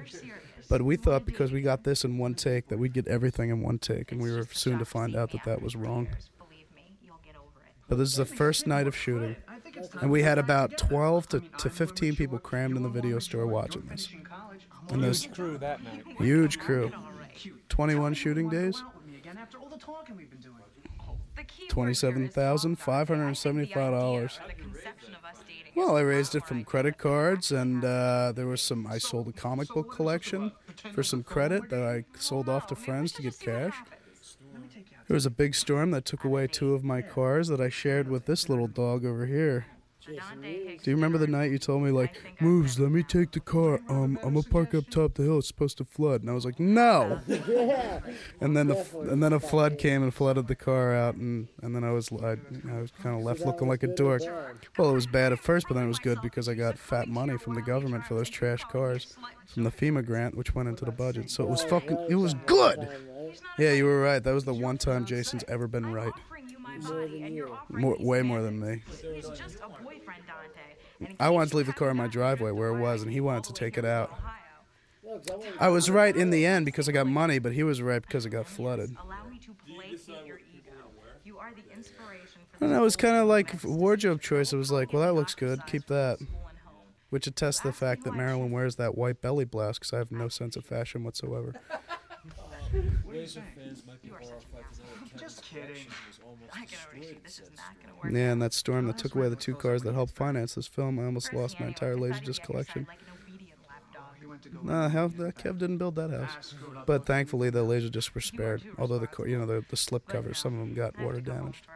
But we thought because we got this in one take that we'd get everything in one take, and we were soon to find out that that was wrong. But this is the first night of shooting, and we had about 12 to, to 15 people crammed in the video store watching this. And this crew that night. huge crew, 21 shooting days, $27,575. Well, I raised it from credit cards, and uh, there was some. I sold a comic book collection for some credit that I sold off to friends to get cash. There was a big storm that took away two of my cars that I shared with this little dog over here. Do you remember the night you told me like, "Mewes, let me take the car. Um, I'm gonna park up top the hill. It's supposed to flood." And I was like, "No." [LAUGHS] [LAUGHS] And then the f- and then a flood came and flooded the car out, and, and then I was I, I was kind of left looking like a dork. Well, it was bad at first, but then it was good because I got fat money from the government for those trash cars from the FEMA grant, which went into the budget. So it was fucking it was good. Yeah, you were right. That was the one time Jason's ever been right. More, way more than me. He's just a boyfriend, Dante. I wanted to leave the car in my driveway where it was, and he wanted to take it out. I was right in the end because I got money, but he was right because it got flooded. Allow me to placate your ego. You are the inspiration for And that was kind of like wardrobe choice. It was like, well, that looks good. Keep that. Which attests to the fact that Marilyn wears that white belly blouse because I have no sense of fashion whatsoever. [LAUGHS] Just kidding. collection was almost I can already see this is not going to work. Yeah, and that storm oh, that took away the two cars that helped finance this film, I almost lost my entire Laserdisc collection. Nah, hell, the Kev didn't build that house. But thankfully, the laser Laserdiscs were spared. Although the co- you know the, the slip covers, some of them got water damaged.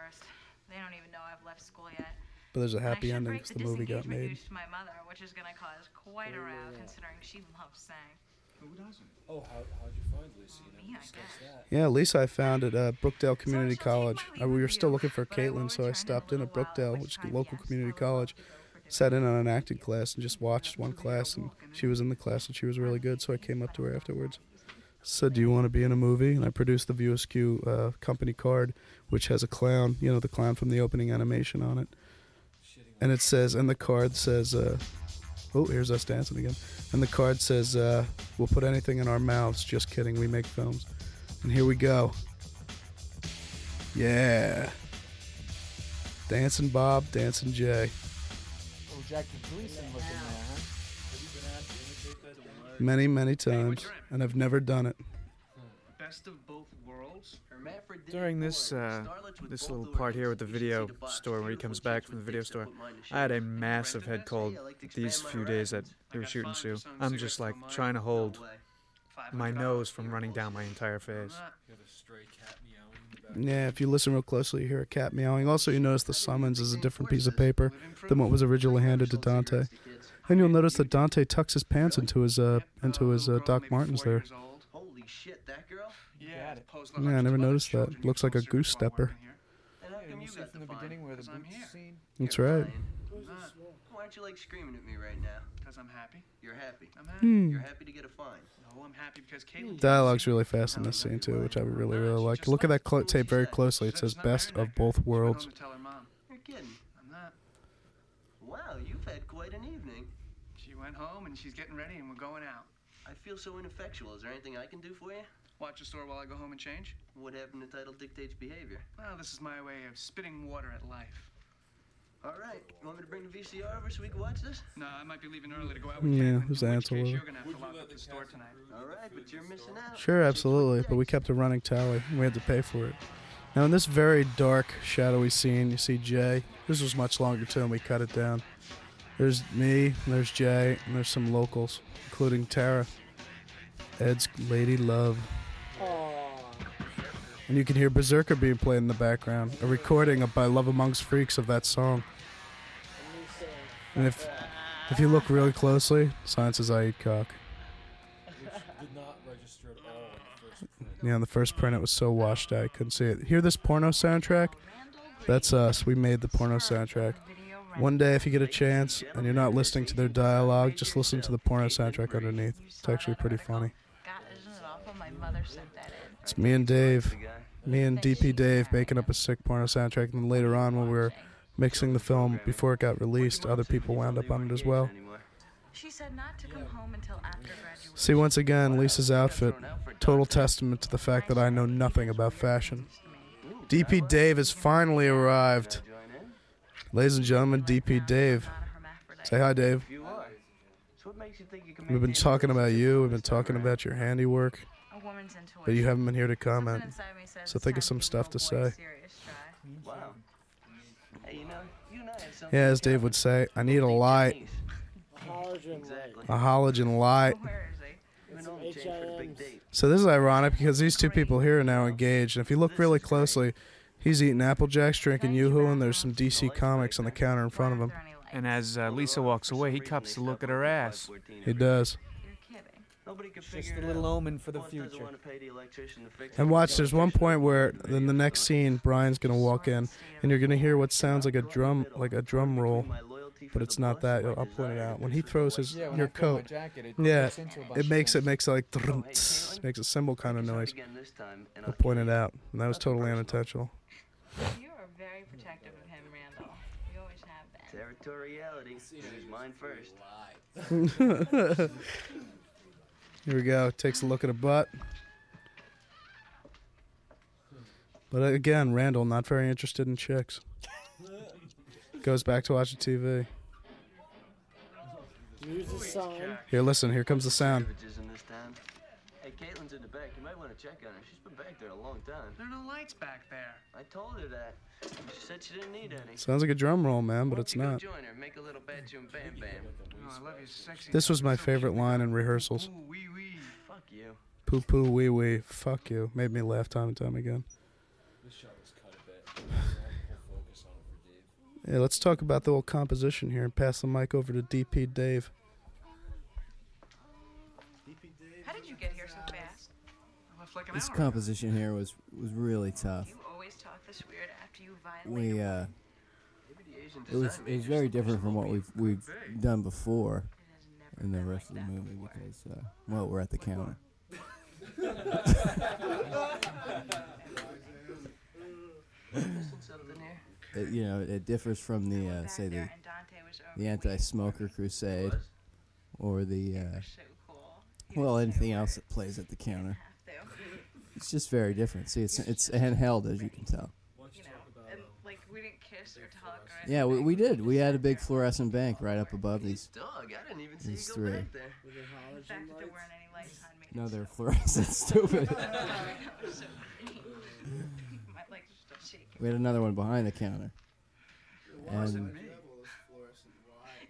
They don't even know I've left school yet. But there's a happy ending break 'cause the movie got disengagement made. my mother, which is going to cause quite a row, considering she loves sang. Who doesn't? Oh, how, how'd you find Lucy? You never discussed that. Yeah, Lisa I found at uh, Brookdale Community College. Uh, we were still looking for Caitlin, so I stopped in at Brookdale, which is a local community college. Sat in on an acting class and just watched one class, and she was in the class and she was really good, so I came up to her afterwards. Said, "Do you want to be in a movie?" And I produced the View Askew uh, company card, which has a clown, you know, the clown from the opening animation on it. And it says, and the card says, uh, "Oh, here's us dancing again." And the card says, uh, "We'll put anything in our mouths." Just kidding, we make films. And here we go. Yeah. Dancing Bob, Dancing Jay. Oh, Jackie Gleason was in there, huh? Many, many times. And I've never done it. Best of both worlds. During this uh, this little part here with the video store, where he comes back from the video store, I had a massive head cold these few days that we were shooting Sue. I'm just like trying to hold my nose from running down my entire face. You have a stray cat meowing in the back. Yeah, if you listen real closely, you hear a cat meowing. Also, you notice the summons is a different piece of paper than what was originally handed to Dante. And you'll notice that Dante tucks his pants into his uh into his uh, Doc Martens there. Holy shit, that girl? Yeah, it's Yeah, I never noticed that. Looks like a goose stepper. And how come you got the fine? where the I'm here. scene. That's right. Why aren't you like screaming at me right now? Because I'm happy. You're happy. I'm happy. Hmm. You're happy to get a fine. No, I'm happy because Caitlin. Dialogue's really fast in this scene too, which I really really like. Look at that clo- tape very closely. It says "Best of both worlds." Tell her mom. You're kidding. I'm not. Wow, you've had quite an evening. She went home and she's getting ready and we're going out. I feel so ineffectual. Is there anything I can do for you? Watch the store while I go home and change? What happened to title dictates behavior? Well, this is my way of spitting water at life. All right. You want me to bring the VCR over so we can watch this? No, I might be leaving early to go out with Yeah, Kevin, there's in which Ansel case you're gonna have to lock up the store tonight. All right, but you're missing out. Sure, absolutely. But we kept a running tally. and We had to pay for it. Now, in this very dark, shadowy scene, you see Jay. This was much longer too, and we cut it down. There's me, and there's Jay, and there's some locals, including Tara, Ed's Lady Love. And you can hear Berserker being played in the background, a recording of by Love Amongst Freaks of that song. And if if you look really closely, Science says I eat cock. Did not register at all in the first Yeah, on the first print it was so washed out I couldn't see it. Hear this porno soundtrack? That's us. We made the porno soundtrack. One day, if you get a chance and you're not listening to their dialogue, just listen to the porno soundtrack underneath. It's actually pretty funny. God, isn't it awful? My mother sent that in. It's me and Dave, me and DP Dave making up a sick porno soundtrack, and then later on when we were mixing the film before it got released, other people wound up on it as well. She said not to come home until after graduation. See once again Lisa's outfit, total testament to the fact that I know nothing about fashion. DP Dave has finally arrived. Ladies and gentlemen, DP Dave. Say hi, Dave. You are. So what makes you think you can We've been talking about you. We've been talking about your handiwork, A woman's intuition. but you haven't been here to comment. Something inside me says So think of some stuff to say. Wow. Hey, you know, you and I had something. Yeah, as Dave would say, I need a light, Exactly. a halogen light. [LAUGHS] You and only changed for the big date. So this is ironic because these two people here are now engaged, and if you look really closely, he's eating Apple Jacks, drinking Yoo-Hoo, and there's some DC Comics on the counter in front of him. And as uh, Lisa walks away, he cops to look at her ass. He does. Nobody can Just figure a little out. omen for the One future. wanna pay the electrician to fix And watch, there's one point where in the next scene, Brian's gonna walk in, and you're gonna hear what sounds like a drum, like a drum roll, but it's not that. I'll point it out. When he throws his Yeah, when your I throw my coat, jacket, it yeah, gets into a bunch it of makes it things. makes like oh, drunts, makes a cymbal kind of noise. Again this time, and I'll point it out, and that was totally unintentional. [LAUGHS] You are very protective of him, Randall. You always have been. Territoriality. Use mine first. [LAUGHS] [LAUGHS] Here we go. Takes a look at a butt. But again, Randall not very interested in chicks. Goes back to watching TV. Use the sign. Here, listen. Here comes the sound. Savages in this town. Hey, Caitlin's in the back. You might want to check on her. She's been back there a long time. There are no lights back there. I told her that. She said she didn't need any. Sounds like a drum roll, man, but it's don't you not. Join her. Make a little bad tune bam bam. Oh, I love you, sexy. This was my favorite line in rehearsals. Fuck you. Poo poo wee wee. Fuck you. Made me laugh time and time again. This shot was cut a bit. Full focus on Dave. Yeah, let's talk about the whole composition here and pass the mic over to DP Dave. How did you get here so fast? I left like an This hour. composition here was was really tough. You always talk this weird after you. We uh, it was it was very different from what we've we've done before in the rest of the movie because uh, well we're at the counter. Missing something here? It, you know it differs from the uh, say the the anti-smoker crusade or the uh, well anything else that plays at the counter. It's just very different. See, it's it's handheld as you can tell. You know, and like we didn't kiss or talk or anything. Yeah, we, we did. We had a big fluorescent bank right up above these. Dog, I didn't even see These you go three. back there. The fact that there weren't any lights on me. No, they're fluorescent. [LAUGHS] Stupid. [LAUGHS] So, [LAUGHS] my legs are still shaking. We had another one behind the counter. And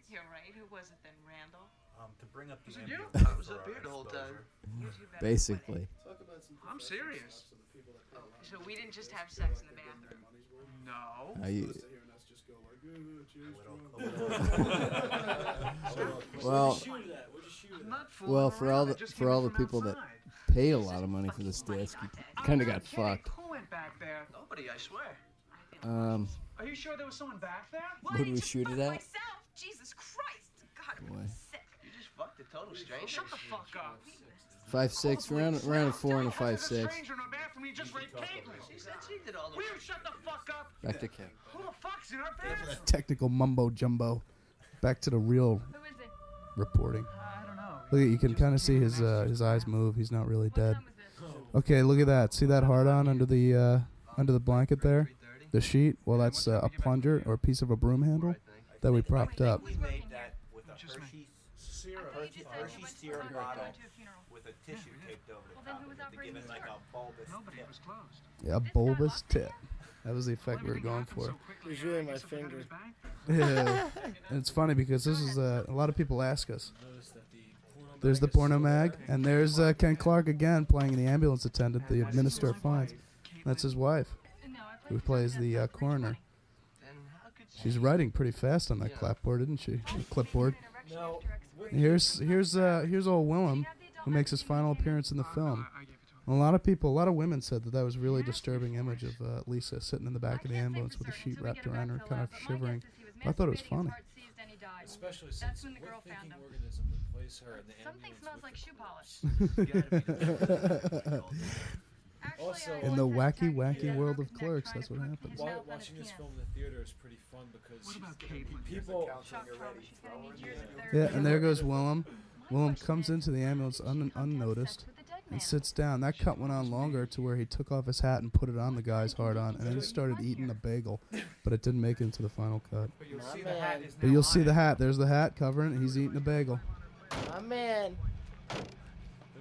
You're right. Who was it then, Randall? Um, to bring up the Was it you? I was up here the whole time. basically, I'm serious. So we didn't just have sex in the bathroom. No. [LAUGHS] you, well, well for all the for all the people that paid a lot of money for this disc, you kind of got fucked. Who went back there? Nobody, I swear. Um, Are you sure there was someone back there? what did we shoot it at? Jesus Christ! God, Boy. You just fucked a total stranger. Shut the fuck up. Five six, around around a four and a five six. Stranger in our bathroom, you just raped Caitlin. She said she did all the Will you shut the fuck up? Back to Kevin. Who the fuck's in our bathroom? Technical mumbo jumbo. Back to the real Who is it? reporting. I don't know. Look at you can kind of see his uh, his eyes move. He's not really dead. Okay, look at that. See that hard on under the uh, under the blanket there, the sheet. Well, that's uh, a plunger or a piece of a broom handle that we propped up. We made that with a Hershey, Hershey, Hershey serum bottle with a tissue taped over the top of it to give it like a bulbous tip. Yeah, a bulbous tip. That was the effect we were going for. It's really my finger. [LAUGHS] Yeah, and it's funny because this is uh, a lot of people ask us. There's the porno mag, and there's uh, Ken Clark again playing the ambulance attendant, the administrator of fines. That's his wife, who plays the uh, coroner. She's writing pretty fast on that clapboard, isn't she? The clipboard. Here's here's uh here's old Willem, who makes his final appearance in the film. A lot of people, a lot of women said that that was a really disturbing image of uh, Lisa sitting in the back of the ambulance with a sheet wrapped around her, kind of shivering. I thought it was funny. Especially since That's when the girl found him. organism would place her in the Something smells like shoe polish. [LAUGHS] Also, In the wacky, wacky world of clerks, that's what happens. While watching this film in the theater is pretty fun because people. Yeah, and there goes Willem. Willem comes into the ambulance un- unnoticed and sits down. That cut went on longer to where he took off his hat and put it on the guy's hard on, and then he started eating a bagel, but it didn't make it into the final cut. But you'll see the hat But you'll see the hat. There's the hat covering it. He's eating a bagel. My man. There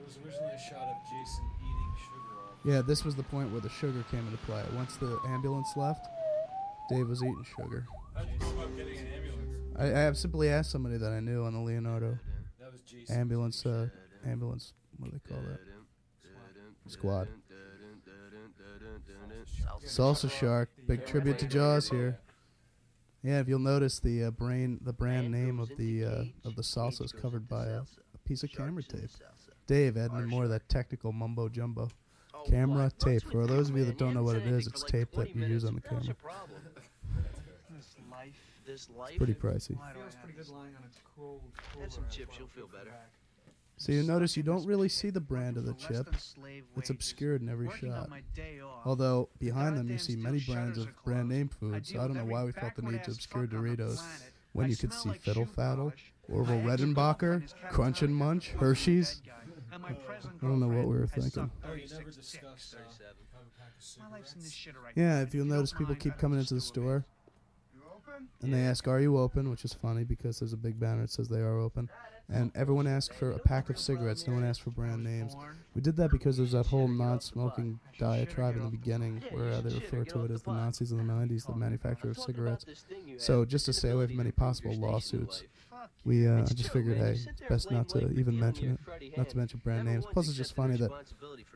was originally a shot of Jason eating sugar off. Yeah, this was the point where the sugar came into play. Once the ambulance left, Dave was eating sugar. How'd you come up getting an ambulance? I, I have simply asked somebody that I knew on the Leonardo That was Jason. Ambulance, uh, ambulance. What do they call that? Squad. Salsa Shark, big tribute to Jaws here. Yeah, if you'll notice the uh, brain, the brand name of the uh, of the salsa is covered by a, a piece of camera tape. Dave adding in more of that technical mumbo jumbo. Camera tape. For those of you that don't know what it is, it's tape that you use on the camera. This life, this life. pretty pricey. Feels pretty good lying on a cold. Have some chips, you'll feel better. So you notice you don't really see the brand of the chip. It's obscured in every shot. Although behind them you see many brands of brand name foods. So I don't know why we felt the need to obscure Doritos when you could see Fiddle Faddle, Orville Redenbacher, Crunch and Munch, Hershey's. I don't know what we were thinking. Oh, you never discussed uh, having a pack of. My life's in this shit right Yeah, if you'll notice, people keep coming into the store, and they ask, "Are you open?" Which is funny because there's a big banner that says they are open, and everyone asked for a pack of cigarettes. No one asked for brand names. We did that because there's that whole non-smoking diatribe in the beginning, where uh, they refer to it as the Nazis in the '90s, the manufacturer of cigarettes. So just to stay away from any possible lawsuits, we uh, I just figured, hey, it's best not to even mention it, not to mention brand names. Plus, it's just funny that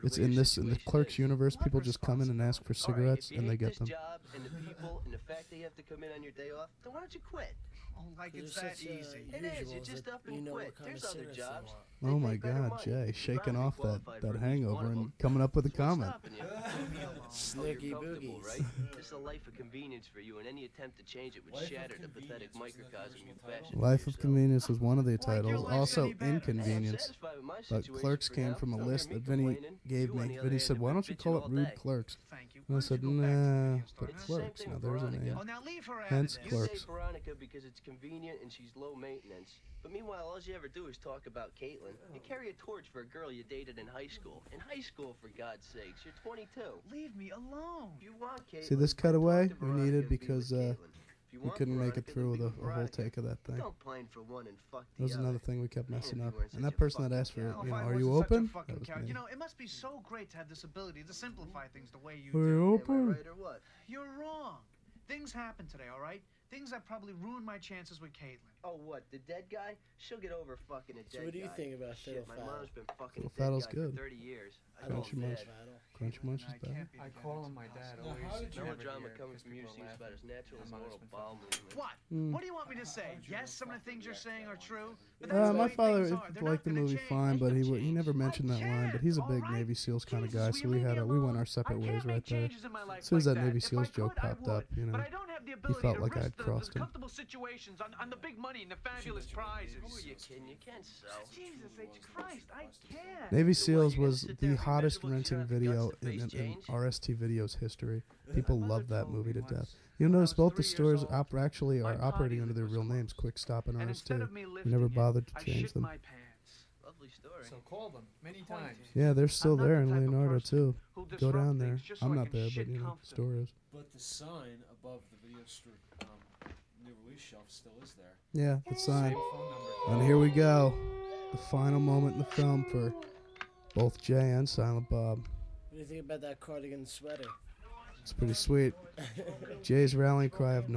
it's in this in the Clerks universe. People just come in and ask for cigarettes, and they get them. job and the people and the fact that you have to come in on your day off, then why don't you quit? Oh, like it's There's that such, uh, easy. It is. You usuals just up and you know quit. There's other jobs. Oh my God, Jay, shaking off that, that hangover and coming up with a comment. [LAUGHS] Snicky boogies. right? This a life of convenience for you, and any attempt to change it would shatter the pathetic microcosm you fashioned. Life of Convenience was one of the titles. Also, Inconvenience. But Clerks came from a list that Vinny gave me. Vinny said, "Why don't you call it Rude Clerks?" And I said, "Nah, but Clerks. Now there's a name. Oh, now leave her out Hence of this. You Clerks." Say Veronica because it's convenient and she's low maintenance. But meanwhile, all you ever do is talk about Caitlin. You carry a torch for a girl you dated in high school. In high school, for God's sakes. You're 22. Leave me alone. If you want Caitlin, See this cutaway we Veronica needed and be because uh, you we couldn't make it through then with a, a whole take of that thing. Don't pine for one and fuck the That was other. another thing we kept messing up. And that person that asked for, cow. you know, are you wasn't such a open? That was me. You know, it must be so great to have this ability to simplify things the way you Are do. you open? Right or what? You're wrong. Things happen today, all right? Things that probably ruined my chances with Caitlin. Oh, what? The dead guy? She'll get over fucking a dead So what do you guy. think about Shit, Fiddle my Faddle? mom's been fucking Fiddle a dead Faddle's guy good. for 30 years. I Crunchy love Munch. Crunchy Munch is better. I call him my dad always. No whenever drama here, coming 'cause from you people are seems about as natural as My an mother's oral been bowel movement. What? Mm. What do you want me to say? Yes, some of the things you're saying are true. But Uh, my father things are. They're liked the movie change. fine, but he w- he never mentioned that line. But he's a big Navy SEALs kind of guy, so we had a, we went our separate ways right there. As soon as that Navy SEALs joke popped up, you know, he felt like I had crossed him. comfortable situations on, on the big money and the fabulous prizes. Who are you kidding? You can't sell. Jesus H. Christ, I can't. Navy SEALs was the hottest renting video in, in, in RST Videos history. [LAUGHS] People loved that movie to death. You'll notice both the stores op- actually are operating under their real names, Quick Stop and RST. We never bothered to change them. My pants. Well, lovely story. So call them many times. Yeah, they're still not there in type Leonardo too. Go down there. things just so I'm I not there, but you know, comfortably. store is. But the sign above the video store um, new release shelf still is there. Yeah, the sign. Same. And here we go. The final moment in the film for both Jay and Silent Bob. What do you think about that cardigan sweater? It's pretty sweet. Jay's rallying cry of.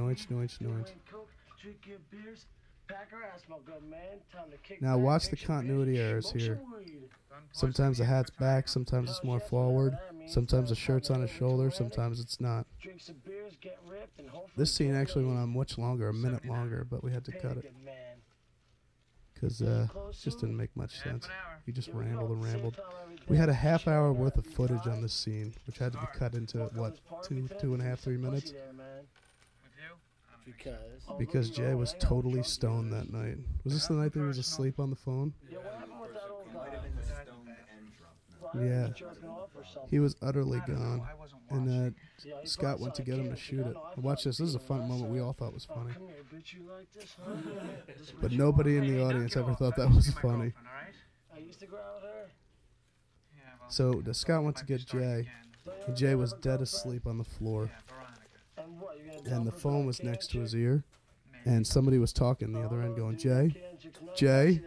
Time to kick Now watch the continuity errors here. Sometimes the hat's back, sometimes it's more forward, sometimes the shirt's on his shoulder, sometimes it's not. This scene actually went on much longer, a minute longer, but we had to cut it. Because uh, it just didn't make much sense. He just rambled and rambled. We had a half hour worth of footage on this scene, which had to be cut into what two, two and a half, three minutes, Because. because Jay was totally stoned that night. Was this the night that he was asleep on the phone? Yeah, he was utterly gone, and uh, Scott went to get him to shoot it. Watch this. This is a fun moment we all thought was funny, Come here, bitch, you like this, huh? but nobody in the audience ever thought that was funny. I used to go out her. So the Scott went to get Jay, and Jay was dead asleep on the floor, And what, you gonna and dump the phone was next to his ear, and somebody was talking the other end, going, "Jay, Jay,"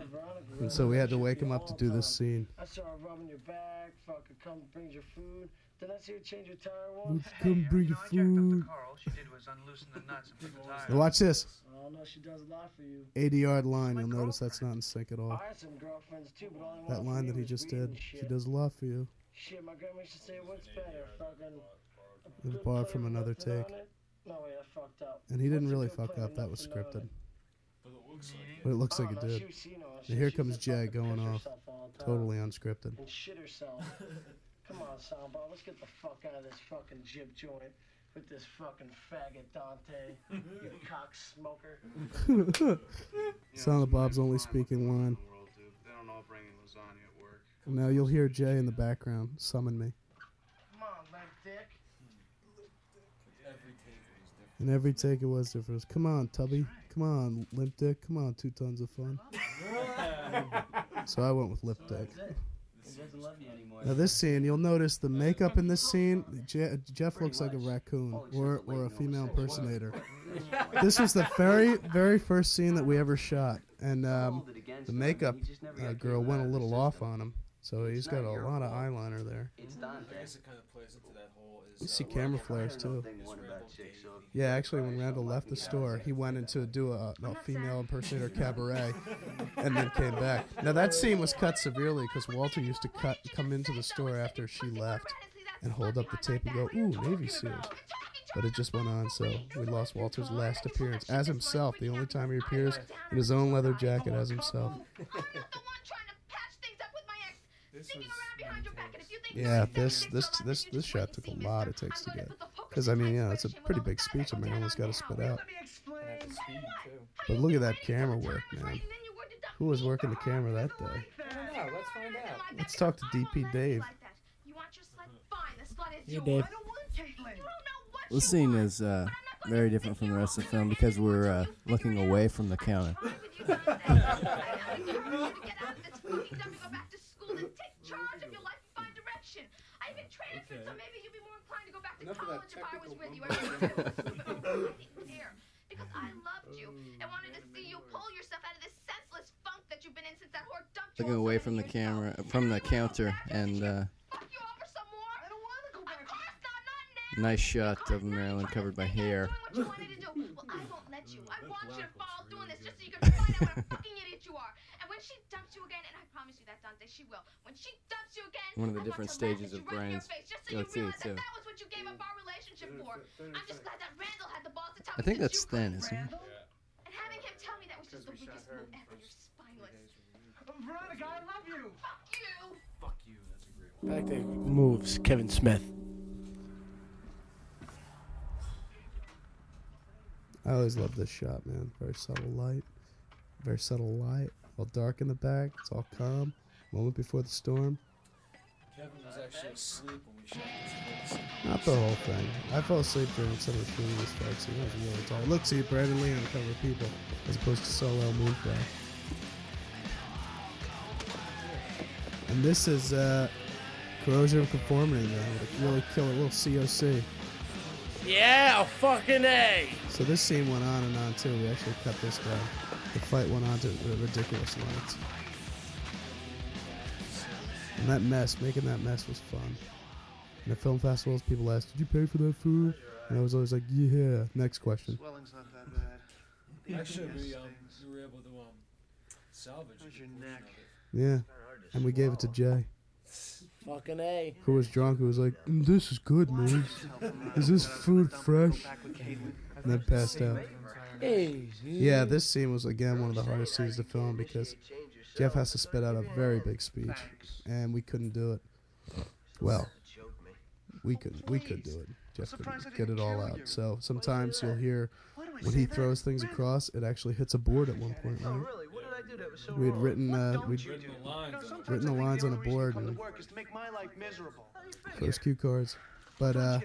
and so we had to wake him up to do this scene. I saw her rubbing your back, fucking come brings your food. Then I see her change your tire Would once. Come bring your food. All she did was unloosen the nuts and put the tire. Now watch this. Oh no, she does a lot for you. 80 yard line. You'll oh, notice that's not in sync at all. I had some girlfriends too, but only That line that he just did. and She does a lot for you. Shit, my grandma used to say, what's better, fucking It was borrowed from another take. No, wait, I fucked up. And he didn't really fuck up. That was nothing on scripted. it? But it looks Oh, like it oh, no, did. she was- you know, she- here comes Jay going off. herself all the time Totally unscripted. And shit herself. [LAUGHS] Come on, Soundbar, let's get the fuck out of this fucking jib joint with this fucking faggot Dante, you [LAUGHS] cock smoker. [LAUGHS] Silent Bob's only speaking line. They don't all bring at work. Now you'll hear Jay in the background summon me. Come on, limp dick. And every take it was different. Come on, Tubby. Come on, Limp Dick. Come on, two tons of fun. [LAUGHS] so I went with Lip Dick. He doesn't love you anymore. Now this scene, you'll notice the makeup in this scene. Je- Jeff looks like a raccoon or or a female impersonator. [LAUGHS] This was the very very first scene that we ever shot, and um, the makeup uh, girl went a little off on him, so he's got a lot of eyeliner there. It's Dante. I guess it kind of plays into that whole. Is, You see camera flares too. Yeah, actually, when Randall left the store, he went into do a, a female impersonator cabaret, and then came back. Now that scene was cut severely because Walter used to cut come into the store after she left, and hold up the tape and go, "Ooh, Navy SEALs." But it just went on, so we lost Walter's last appearance as himself. The only time he appears in his own leather jacket as himself. Yeah, this this this this shot took a lot of takes to get. Because I mean, yeah, it's a pretty big speech a man has got to spit out. But look at that camera work, man. Who was working the camera that day? I don't know. Let's find out. Let's talk to DP Dave. Hey, Dave. This scene is uh, very different from the rest of the film because we're uh, looking away from the counter. [LAUGHS] Enough of that technical [LAUGHS] because I loved you and wanted to see you pull yourself out of this senseless funk that you've been in since that whore dumped you. Looking away from the camera, from the counter, and uh, nice shot of Marilyn covered by hair. Well, I won't let you. I [LAUGHS] want you to fall doing this just so you can find out what a fucking idiot you are. And when she dumps you again, and I promise you that, Dante, she will. When she dumps you again, One of the I different stages at you of right in your face just so Go you See, realize too. that that was what you gave up our relationship for. I'm just glad that Randall had the balls to tell I me think that that's thin, isn't it? Randall. And having him tell me that was just the weakest move ever. You're spineless. Oh, Veronica, I love you. Fuck you. Fuck you. That's a great one. Back to moves, Kevin Smith. I always love this shot, man. Very subtle light, very subtle light. All dark in the back. It's all calm. Moment before the storm. Kevin was actually asleep when we shot this. Not the whole thing. I fell asleep during some of the shooting of this fight scene. I was really tired. Look, see, Brandon Lee on cover people as opposed to Soleil Moon Frye. And this is uh, corrosion of conformity, man. With a really killer little COC. Yeah, fucking A. So this scene went on and on too. We actually cut this down. The fight went on to ridiculous lengths. And that mess, making that mess was fun. And at film festivals, people asked, "Did you pay for that food?" And I was always like, "Yeah." Next question. Swelling's not that bad. Actually, we, um, we were able to um, salvage How's your neck? it. Yeah, and we gave it to Jay, Fucking A. who was drunk. Who was like, "Mm, "This is good, man. Is this food fresh?" And then passed out. Hey. Yeah, this scene was again one of the hardest scenes to film because Jeff has to spit out a very big speech, and we couldn't do it. Well, we could we could do it. Jeff couldn't get it all out. So sometimes you'll hear when he throws things across, it actually hits a board at one point, right? We had written uh, we'd written the lines on a board and Work is to make my first cue cards, but uh,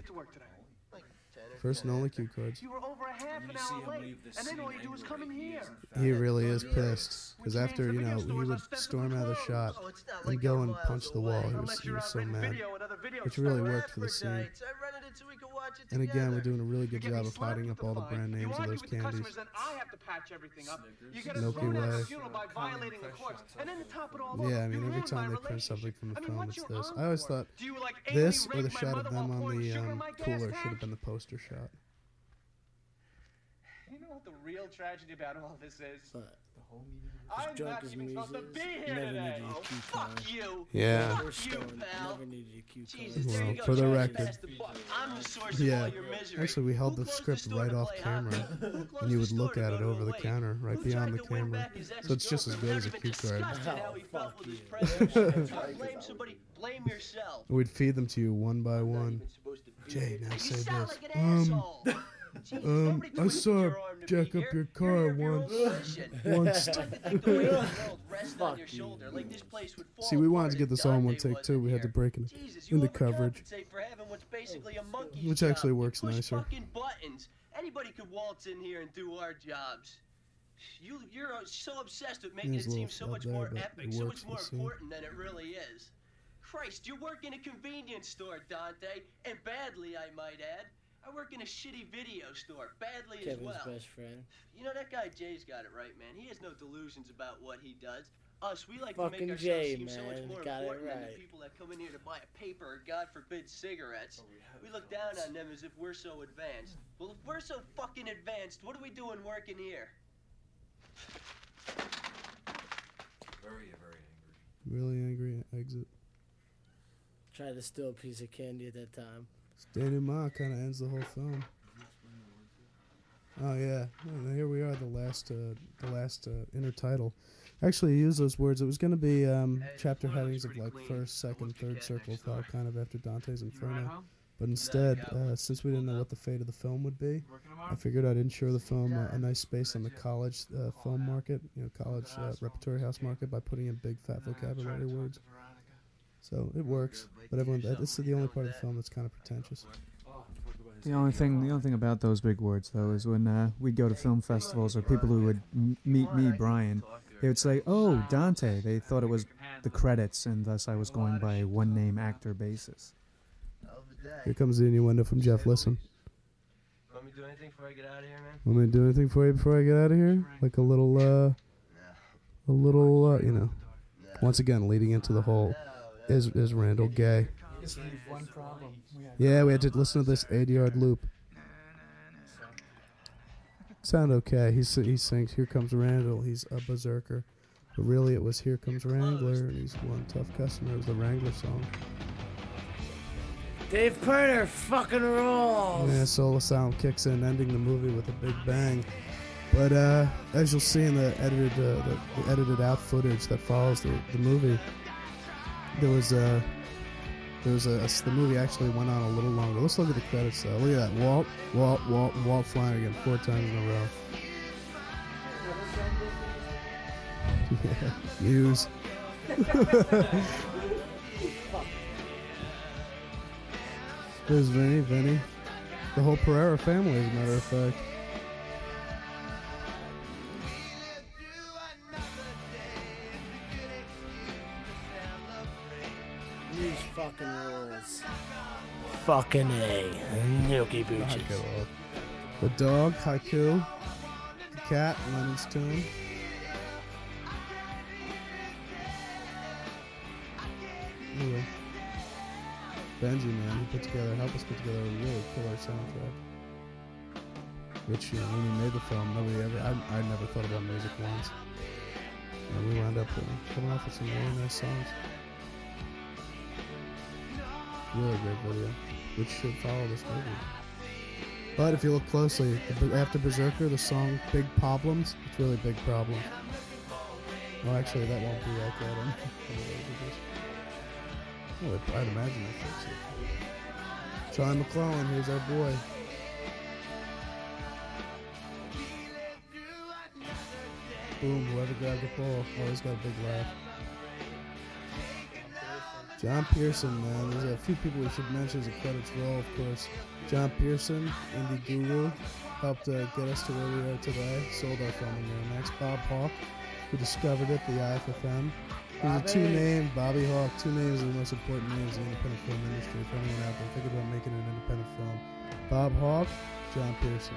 Get to work today. first and only cue cards. You were over a half an hour late, and then all you do is come in here. He really is pissed because after you know he would storm out of the shot and go and punch the wall. He was he was so mad, which really worked for the uh, scene. And again, we're doing a really good job of hiding up all the brand names of those candies. Then I have to patch everything up. You get a Milky thrown out of Way. the funeral by violating the courts, and then to top it all Yeah, I mean every time they print something from the I mean, film, it's this. I always thought Do you, like, this or the shot of them on the um, cooler should have been the poster shot. You know what the real tragedy about all this is? What? I'm not even supposed to be here today. Oh, fuck you. Yeah. Fuck you, pal. Never needed a cue card. Jesus, there you go, for the record. the. I'm the source of Yeah, all your misery. actually, we held the script right off camera, and you would look at it over the counter, right beyond the camera. So it's just as good as a cue card. how he felt with his presence. [LAUGHS] Blame somebody. Blame yourself. We'd feed them to you one by one. Jay, now say this. sound like an Um, [LAUGHS] asshole. um, I saw her jack up your car once. Once. [LAUGHS] [LAUGHS] Fuck shoulder, like this place would fall See, we wanted to get if this all in one take too. We had to break it Jesus, you into coverage, for what's basically a which actually works nicer. fucking buttons. Anybody could waltz in here and do our jobs. You, you're uh, so obsessed with making it seem so much there, more epic, it so much more the scene. important than it really is. Christ, you work in a convenience store, Dante, and badly, I might add. I work in a shitty video store, badly as well. Kevin's best friend. You know that guy Jay's got it right, man. He has no delusions about what he does. Us, we like Fucking to make ourselves Jay, seem so much more Got it important than the people that come in here to buy a paper or, God forbid, cigarettes. Oh, we look down on them as if we're so advanced. Well, if we're so fucking advanced, what are we doing working here? Very, very angry. Really angry exit. Tried to steal a piece of candy at that time. Denouement kind of ends the whole film. Oh yeah, and here we are, the last, uh, the last uh, intertitle. Actually, I used those words. It was going to be um, chapter headings of like first, second, third circle file, kind of after Dante's Inferno. But instead, uh, since we didn't know what the fate of the film would be, I figured I'd ensure the film a, a nice space on the college uh, film market, you know, college uh, repertory house market, by putting in big fat vocabulary words. So it works, but everyone, that- this is the only part of the film that's kind of pretentious. The only thing, the only thing about those big words though is when uh, we'd go to film festivals or people who would m- meet me, Brian, they would say, "Oh, Dante." They thought it was the credits, and thus I was going by a one-name actor basis. Here comes the innuendo from Jeff. Listen. Want me to do anything before I get out of here, man? Want me to do anything for you before I get out of here? Like a little, uh, a little, uh, you know. Once again, leading into the whole, is is Randall gay? Yeah, we had to listen to this eight-yard loop. Sound okay? He he sings, "Here comes Randall." He's a berserker, but really it was "Here comes Wrangler," and he's one tough customer. It was the Wrangler song. Dave Pirner fucking rules. Yeah, Soul Asylum kicks in, ending the movie with a big bang. But uh, as you'll see in the edited, uh, the, the edited out footage that follows the, the movie, there was a, there was a, the movie actually went on a little longer. Let's look at the credits though. Look at that, Walt, Walt, Walt, Walt Flanagan, four times in a row. [LAUGHS] yeah, Mewes. There's Vinny, Vinny. The whole Pereira family, as a matter of fact. Fucking rules. Fucking A. Nookie Knock Booches. it. The dog, Haiku. The cat, Lennon's Tune. Anyway. Benji, man, he put together, helped us put together a really killer soundtrack. Which, you know, when we made the film, nobody ever, I, I never thought about music once. And we wound up uh, coming off with some really nice songs. Really great video, which should follow this movie. But if you look closely, after Berserker, the song Big Problems, it's really big problems. Well, actually, that won't be like that. [LAUGHS] Well, I'd imagine fix it. John McClellan, here's our boy. Boom, whoever grabbed the ball always got a big laugh. John Pearson, man. There's a few people we should mention as a credits roll, of course. John Pearson, Indie Guru, helped uh, get us to where we are today. Sold our film in Miramax. Bob Hawk, who discovered it, the IFFM. These are two Bobby. names, Bobby Hawk, two names are the most important names in the independent film industry. If anyone out there thinking about making an independent film, Bob Hawk, John Pearson.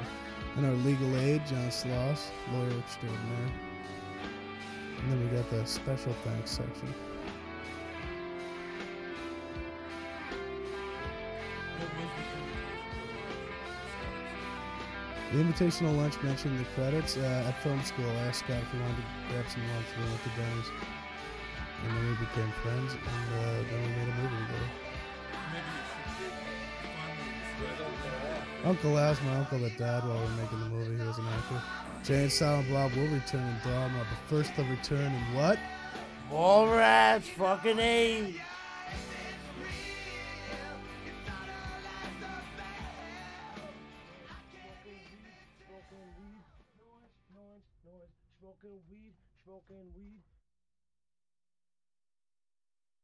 And our legal aid, John Sloss, lawyer extraordinaire. And then we got the special thanks section. The invitational lunch mentioned the credits. Uh, at film school, I asked Scott if he wanted to grab some lunch. We went to Denny's. And then we became friends, and uh, then we made a movie together. Uncle Al's my uncle that died while we were making the movie. He was an actor. Jay and Silent Bob will return in Dharma, but first they'll return in what? Mallrats, fucking A.